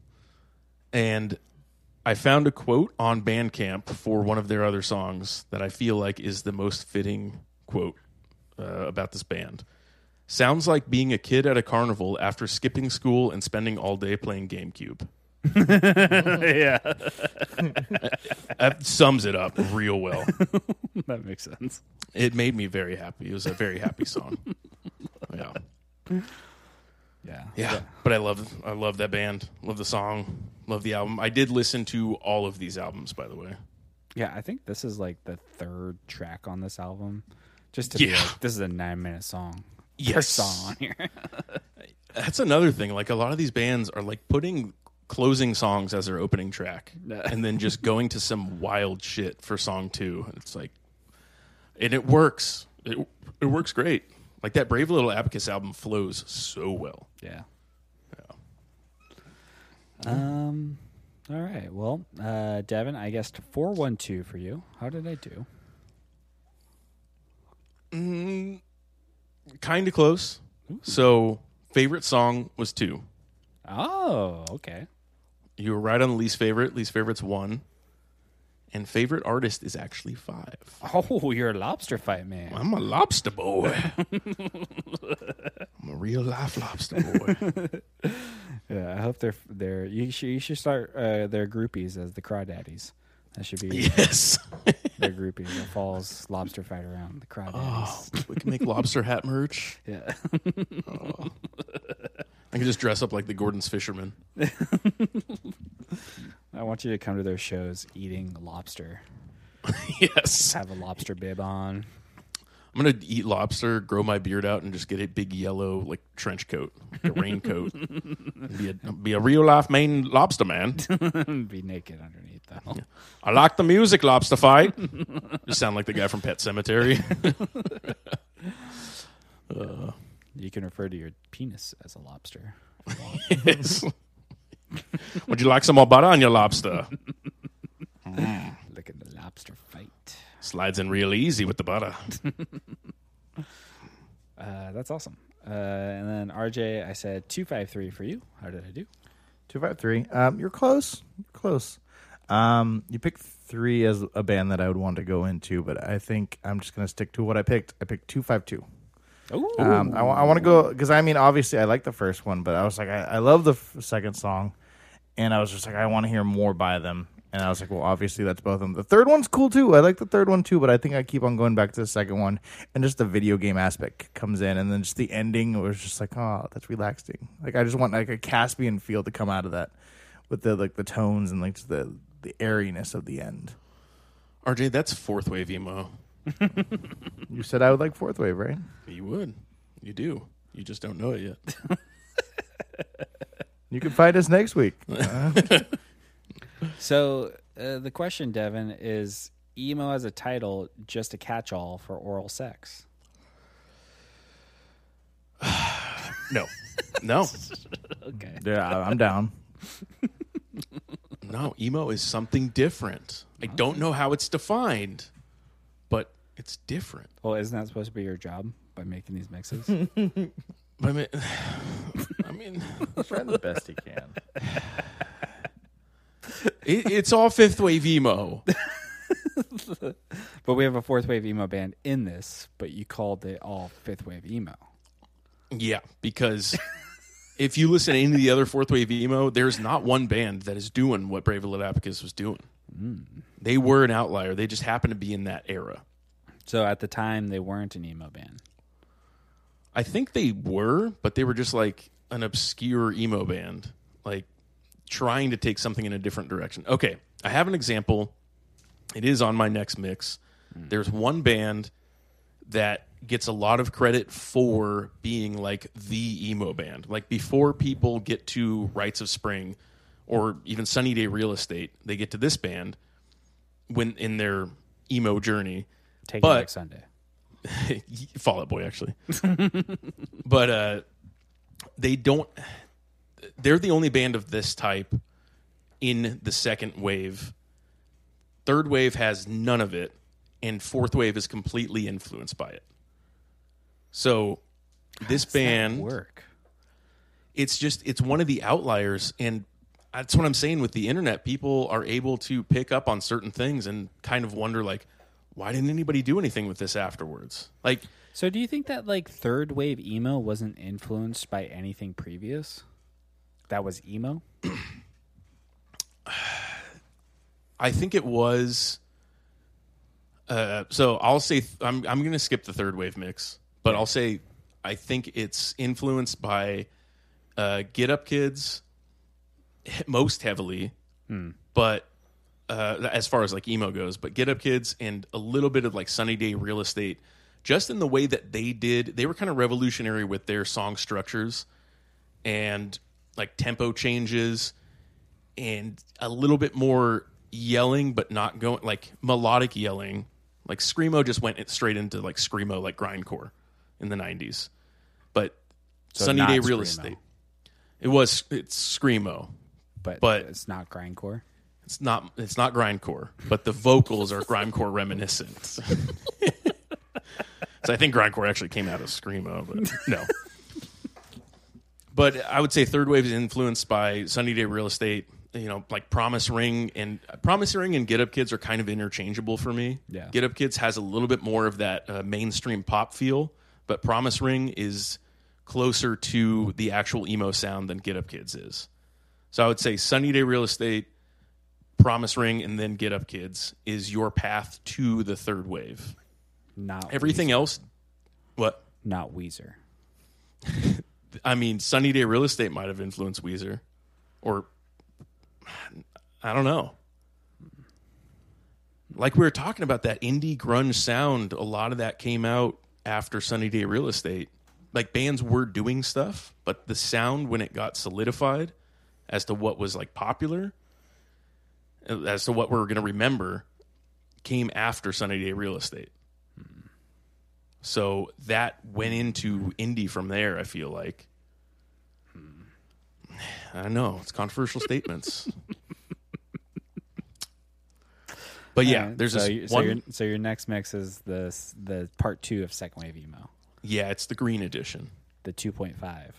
And I found a quote on Bandcamp for one of their other songs that I feel like is the most fitting quote uh, about this band. Sounds like being a kid at a carnival after skipping school and spending all day playing GameCube. yeah. That sums it up real well. that makes sense. It made me very happy. It was a very happy song. Yeah. Yeah. Yeah, but I love I love that band. Love the song. Love the album. I did listen to all of these albums, by the way. Yeah, I think this is like the third track on this album. Just to be like, this is a nine minute song. Per Yes. song on here. That's another thing. Like a lot of these bands are like putting closing songs as their opening track, and then just going to some wild shit for song two. It's like, and it works. It it works great. Like that Brave Little Abacus album flows so well. yeah. Um. All right. Well, uh, Devin, I guessed four one two for you. How did I do? Mm, kind of close. So favorite song was two. Oh, okay. You were right on the least favorite. Least favorite's one. And favorite artist is actually five. Oh, you're a lobster fight man. I'm a lobster boy. I'm a real life lobster boy. Yeah, I hope they're they're. You should you should start uh, their groupies as the crawdaddies. That should be yes. their groupies. The falls lobster fight around the crawdaddies. Oh, we can make lobster hat merch. Yeah. I can just dress up like the Gorton's fisherman. I want you to come to their shows eating lobster. yes. Have a lobster bib on. I'm gonna eat lobster, grow my beard out, and just get a big yellow like trench coat, like a raincoat. Be a be a real life Maine lobster man. Be naked underneath though. I like the music, lobster fight. just sound like the guy from Pet Sematary. Uh, You can refer to your penis as a lobster. Yes. Would you like some more butter on your lobster? Look at the lobster fight. Slides in real easy with the butter. Uh, that's awesome. Uh, and then RJ, I said two five three for you. How did I do? Two five three. Um, you're close. You're close. Um, you picked three as a band that I would want to go into, but I think I'm just gonna stick to what I picked. I picked two five two. Oh, Um, I, want to go because I mean, obviously, I like the first one, but I was like, I, I love the f- second song, and I was just like, I want to hear more by them, and I was like, well, obviously, that's both of them. The third one's cool too. I like the third one too, but I think I keep on going back to the second one, and just the video game aspect comes in, and then just the ending was just like, oh, that's relaxing. Like I just want like a Caspian feel to come out of that with the like the tones and like just the the airiness of the end. RJ, that's fourth wave emo. You said I would like fourth wave, right? You would. You do. You just don't know it yet. You can find us next week. So uh, the question, Devin, is emo as a title just a catch-all for oral sex? No. No. Okay. Yeah, I- I'm down. No. Emo is something different. I don't know how it's defined, but it's different. Well, isn't that supposed to be your job by making these mixes? But I mean, I mean Trying the best he can. it, it's all fifth wave emo. but we have a fourth wave emo band in this, but you called it all fifth wave emo. Yeah, because if you listen to any of the other fourth wave emo, there's not one band that is doing what Brave Little Abacus was doing. Mm. They were an outlier. They just happened to be in that era. So at the time, they weren't an emo band. I think they were, but they were just like an obscure emo band, like trying to take something in a different direction. Okay, I have an example. It is on my next mix. Hmm. There's one band that gets a lot of credit for being like the emo band. Like before people get to Rites of Spring or even Sunny Day Real Estate, they get to this band when in their emo journey. Take But- it next Sunday. Fall Out Boy, actually. but uh, they don't. They're the only band of this type in the second wave. Third wave has none of it, and fourth wave is completely influenced by it. So, this Does that band, work. it's just it's one of the outliers, and that's what I'm saying with the internet. People are able to pick up on certain things and kind of wonder, like, why didn't anybody do anything with this afterwards? Like, So do you think that like third wave emo wasn't influenced by anything previous? That was emo. I think it was. Uh, so I'll say I'm I'm going to skip the third wave mix, but I'll say I think it's influenced by uh, Get Up Kids most heavily, but uh, as far as like emo goes, but Get Up Kids and a little bit of like Sunny Day Real Estate, just in the way that they did, they were kind of revolutionary with their song structures and like tempo changes and a little bit more yelling, but not going like melodic yelling. Like screamo just went straight into like screamo, like grindcore in the '90s. But So Sunny Day Real. Estate, it was it's screamo. But, But- it's not grindcore. It's not it's not grindcore, but the vocals are grindcore reminiscent. so I think grindcore actually came out of screamo, but no. But I would say third wave is influenced by Sunny Day Real Estate. You know, like Promise Ring and Promise Ring and Get Up Kids are kind of interchangeable for me. Yeah. Get Up Kids has a little bit more of that uh, mainstream pop feel, but Promise Ring is closer to the actual emo sound than Get Up Kids is. So I would say Sunny Day Real Estate, Promise Ring, and then Get Up Kids is your path to the third wave. Not Everything Weezer. else, what? Not Weezer. I mean, Sunny Day Real Estate might have influenced Weezer, or I don't know. Like we were talking about that indie grunge sound, a lot of that came out after Sunny Day Real Estate. Like bands were doing stuff, but the sound when it got solidified as to what was like popular, Uh, as to what we're going to remember, came after Sunny Day Real Estate. So that went into indie from there. I feel like. I know it's controversial statements, but yeah, Alright, there's so this so one. your, so your next mix is the s- the part two of second wave emo, yeah, it's the green edition. the two point five.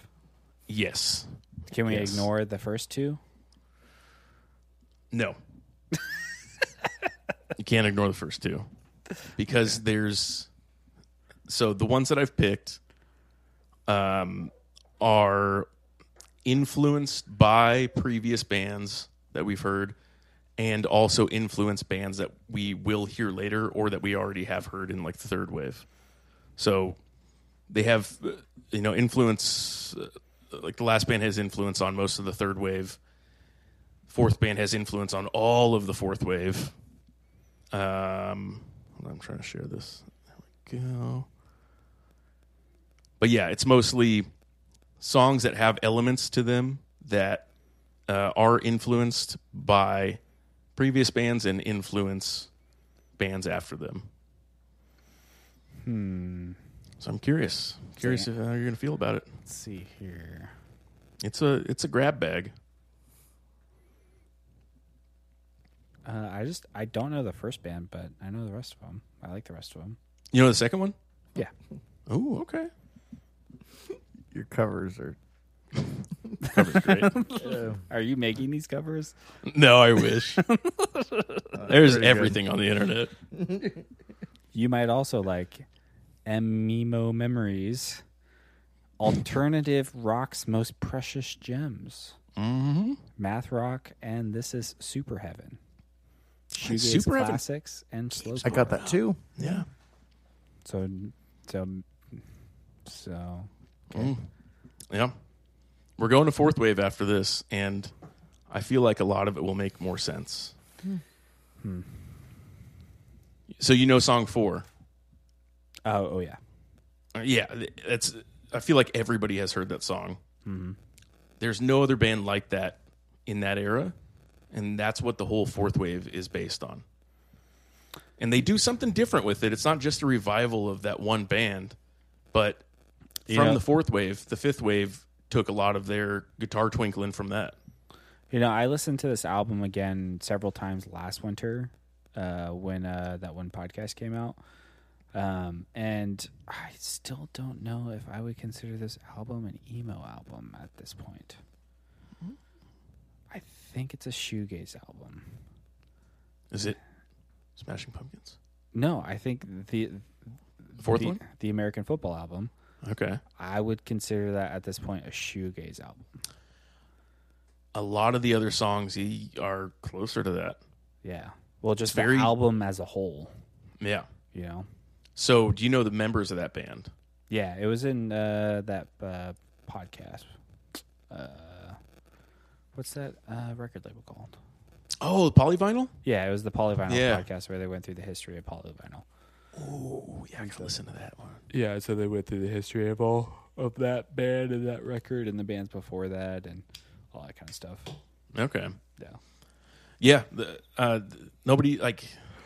Yes. Can we Yes. ignore the first two? No. You can't ignore the first two because there's so the ones that I've picked um, are influenced by previous bands that we've heard and also influenced bands that we will hear later or that we already have heard in like the third wave. So they have you know influence uh, like the last band has influence on most of the third wave fourth band has influence on all of the fourth wave. Um, I'm trying to share this. There we go. But yeah, it's mostly songs that have elements to them that uh, are influenced by previous bands and influence bands after them. Hmm. So I'm curious, curious how you're going to feel about it. Let's see here. It's a it's a grab bag. Uh, I just I don't know the first band, but I know the rest of them. I like the rest of them. You know the second one? Yeah. Oh, okay. Your covers are. Cover's great. Are you making these covers? No, I wish. There's pretty good. everything on the internet. You might also like Memo Memories, Alternative Rock's Most Precious Gems, Mm-hmm. Math Rock, and This Is Super Heaven. Shoegaze Super Heaven. classics and slow. I got that too. Yeah. So, so, so. Mm. Yeah. We're going to fourth wave after this, and I feel like a lot of it will make more sense. Hmm. So you know song four. Oh, oh yeah. Uh, Yeah, it's. I feel like everybody has heard that song. hmm There's no other band like that in that era, and that's what the whole fourth wave is based on. And they do something different with it. It's not just a revival of that one band, but from know- the fourth wave, the fifth wave took a lot of their guitar twinkling from that. You know, I listened to this album again several times last winter uh, when uh, that one podcast came out. Um, and I still don't know if I would consider this album an emo album at this point. I think it's a shoegaze album. Is it Smashing Pumpkins? No, I think the The fourth the, one? the American football album, Okay. I would consider that at this point a shoegaze album. A lot of the other songs y- are closer to that. Yeah. Well, just It's the album as a whole, Yeah. you know. So, do you know the members of that band? Yeah, it was in uh, that uh, podcast. Uh, what's that uh, record label called? Oh, the Polyvinyl? Yeah, it was the Polyvinyl Yeah. podcast where they went through the history of Polyvinyl. Oh, yeah, I can listen to that one. Yeah, so they went through the history of all of that band and that record and the bands before that and all that kind of stuff. Okay. Yeah. Yeah, the, uh, nobody like.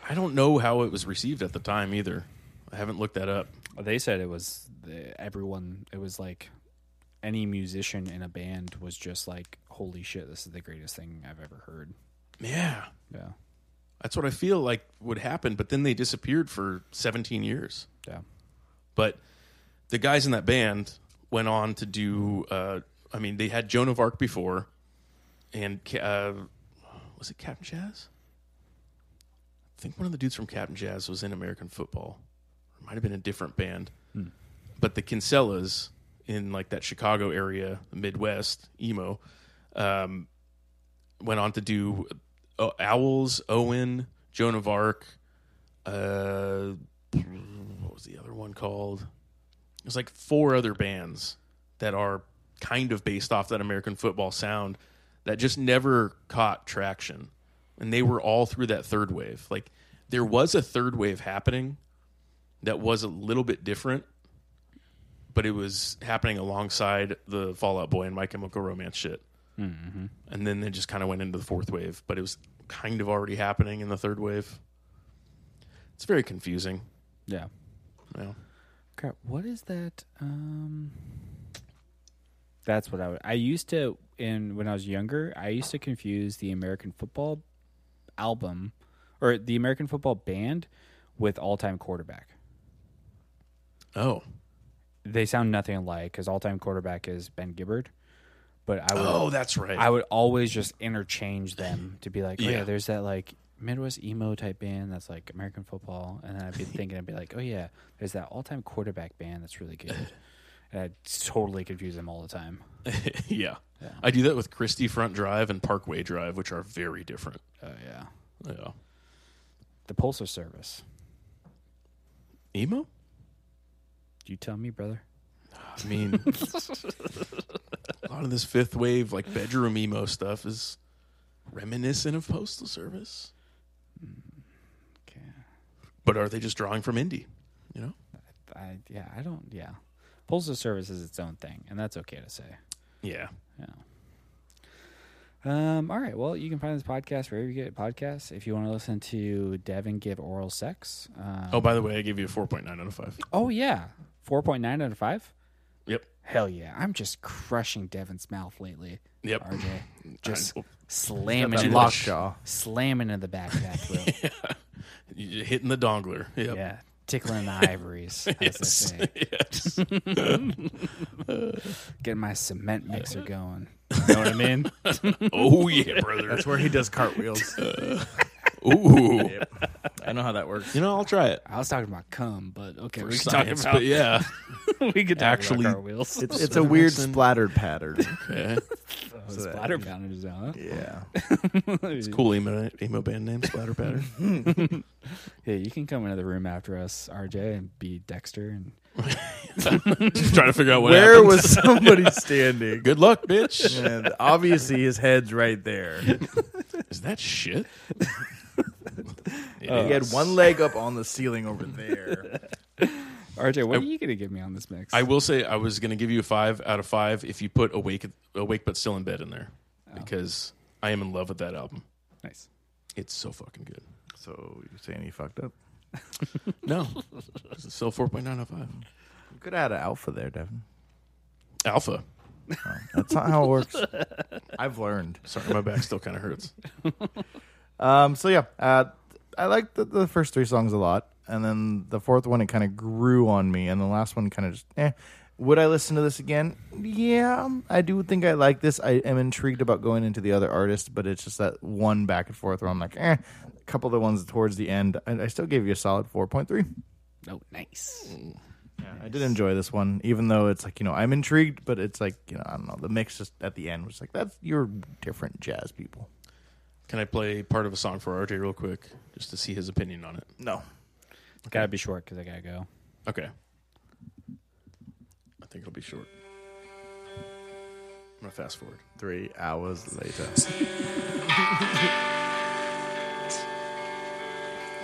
I don't know how it was received at the time either. I haven't looked that up. They said it was the, everyone. It was like any musician in a band was just like, "Holy shit, this is the greatest thing I've ever heard." Yeah, Yeah, that's what I feel like would happen. But then they disappeared for 17 years. yeah. But the guys in that band went on to do. Uh, I mean, they had Joan of Arc before, and uh, was it Cap'n Jazz? I think one of the dudes from Cap'n Jazz was in American Football. It might have been a different band, Hmm. but the Kinsellas in like that Chicago area, Midwest emo, um, went on to do uh, Owls, Owen, Joan of Arc. Uh, what was the other one called? There's like four other bands that are kind of based off that American football sound that just never caught traction. and they were all through that third wave. Like there was a third wave happening that was a little bit different, but it was happening alongside the Fallout Boy and My Chemical Romance shit. Mm-hmm. And then they just kind of went into the fourth wave, but it was kind of already happening in the third wave. It's very confusing. Yeah. Yeah. Crap. What is that? Um, that's what I would. I used to in when I was younger. I used to confuse the American football album or the American football band with all time quarterback. Oh. They sound nothing alike because all time quarterback is Ben Gibbard. But I would, Oh, that's right. I would always just interchange them to be like, oh yeah, Yeah. there's that like Midwest emo type band that's like American football, and then I'd be thinking, I'd be like, oh yeah, there's that all time quarterback band that's really good. And I'd totally confuse them all the time. yeah. Yeah. I do that with Christie Front Drive and Parkway Drive, which are very different. Oh yeah, Yeah. the Postal Service. Emo? You tell me, brother. I mean, a lot of this fifth wave, like bedroom emo stuff, is reminiscent of Postal Service. Okay, But are they just drawing from indie? You know? I yeah, I don't yeah. Postal Service is its own thing, and that's okay to say. Yeah. Yeah. Um, all right. Well, you can find this podcast wherever you get podcasts. If you want to listen to Devin give oral sex. Um, Oh, by the way, I gave you a 4.9 out of 5. oh yeah, four point nine out of five. Yep. Hell yeah! I'm just crushing Devin's mouth lately. Yep. RJ, just slamming That into the, jaw. slamming in the back of that throat. You're hitting the dongler. Yep. Yeah, tickling the ivories. As they Yes. say. yes. Getting my cement mixer going. You know what I mean? oh, yeah, brother. That's where he does cartwheels. Ooh. I know how that works. You know, I'll try it. I was talking about cum, but okay, For we can science, talk about but yeah. we could talk Actually- about cartwheels. It's it's a weird Listen. splattered pattern. Okay. Oh, splatter pounders, huh? Yeah. It's cool emo, emo band name, Splatter Pattern. Yeah, you can come into the room after us, RJ, and be Dexter. And Just trying to figure out what Where happened. was somebody standing? Good luck, bitch. And obviously, his head's right there. Is that shit? He had one leg up on the ceiling over there. RJ, what are you going to give me on this mix? I will say I was going to give you a five out of five if you put awake, awake but still in bed in there, because I am in love with that album. nice. It's so fucking good. So you're saying he fucked up? No, it's still four point nine out of five. You could add an alpha there, Devin. Alpha. That's not how it works. I've learned. Sorry, my back still kind of hurts. Um, so yeah, uh, I liked the, the first three songs a lot, and then the fourth one it kind of grew on me, and the last one kind of just eh. Would I listen to this again? Yeah, I do think I like this. I am intrigued about going into the other artists, but it's just that one back and forth where I'm like, eh. A couple of the ones towards the end, I, I still gave you a solid four point three. Oh, nice. Yeah, I did enjoy this one, even though it's like you know I'm intrigued, but it's like you know I don't know the mix just at the end was like that's you're different jazz people. Can I play part of a song for RJ real quick, just to see his opinion on it? No, Got to be short because I got to go. Okay. I think it'll be short. I'm gonna fast forward. three hours later.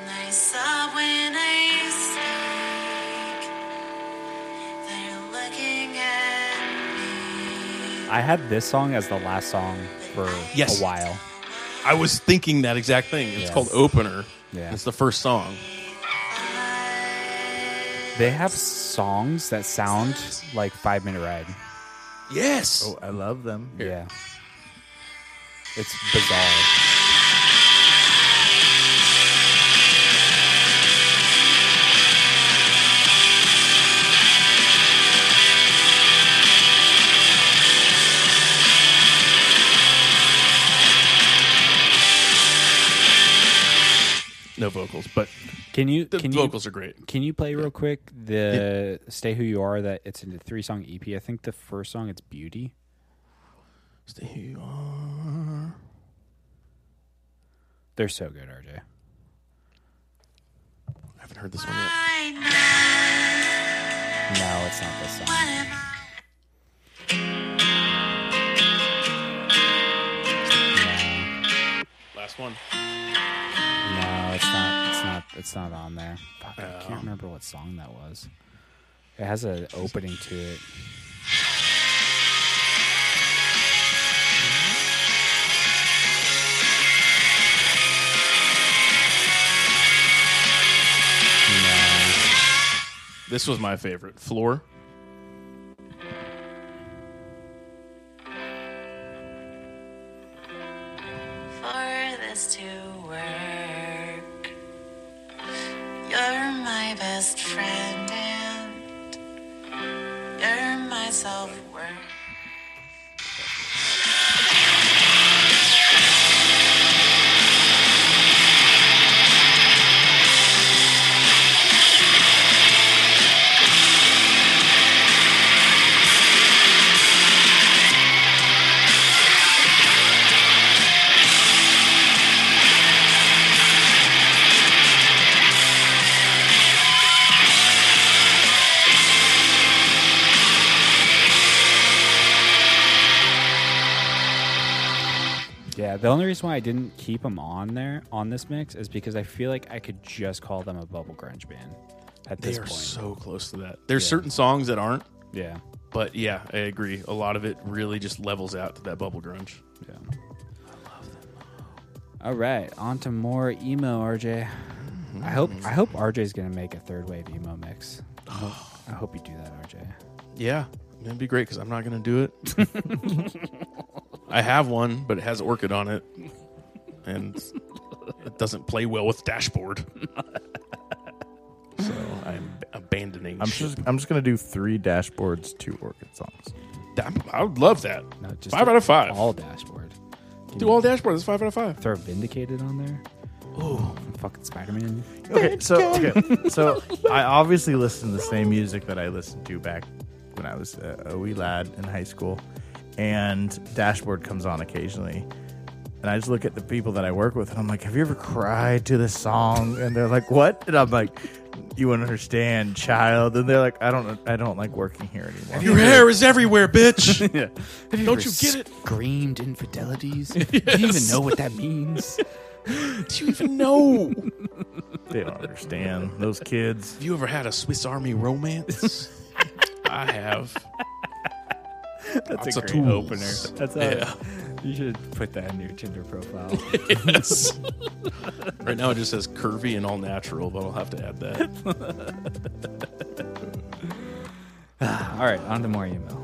Nice up when I speak. They're looking at me. I had this song as the last song for Yes. a while. I was thinking that exact thing. It's Yeah. called Opener. Yeah. It's the first song. They have songs that sound like Five Minute Ride. Yes. Oh, I love them. Yeah. It's bizarre. No vocals, but Can you the can you vocals are great. can you play real quick the "Stay Who You Are" that it's in a three song EP? I think the first song it's "Beauty." Stay who you are. They're so good, RJ. I haven't heard this one yet. I No, it's not this song. what am I? Last one. It's not on there. Fuck, I Oh. can't remember what song that was. It has an opening to it. No. This was my favorite. Floor. Reason why I didn't keep them on there on this mix is because I feel like I could just call them a bubble grunge band at They this are point. so close to that. There's Yeah. certain songs that aren't, yeah, but yeah, I agree. A lot of it really just levels out to that bubble grunge. yeah. I love them. All right, on to more emo, RJ. I hope mm-hmm. I hope RJ's gonna make a third wave emo mix. I hope, I hope you do that, RJ. Yeah, it'd be great because I'm not going to do it. I have one, but it has Orchid on it, and it doesn't play well with dashboard. so I'm abandoning. I'm ship. just I'm just gonna do three dashboards, two Orchid songs. I'm- I would love that. No, just Five out of five. All dashboard. Give Do me- all dashboard. That's five out of five. Throw Vindicated on there. Oh, Fucking Spider Man. Okay, so okay, so I obviously listen to the same music that I listened to back when I was a, a wee lad in high school, and Dashboard comes on occasionally, and I just look at the people that I work with, and I'm like, "Have you ever cried to this song?" And they're like, "What?" And I'm like, "You wouldn't understand, child." And they're like, "I don't, I don't like working here anymore." your hair is everywhere, bitch. yeah. Don't you get it? Screamed infidelities. Do you even know what that means? Do you even know? They don't understand those kids. Have you ever had a Swiss Army romance? I have. That's Lots a great opener. That's Yeah. You should put that in your Tinder profile. Yes. right now it just says curvy and all natural, but I'll have to add that. All right, on to more emo.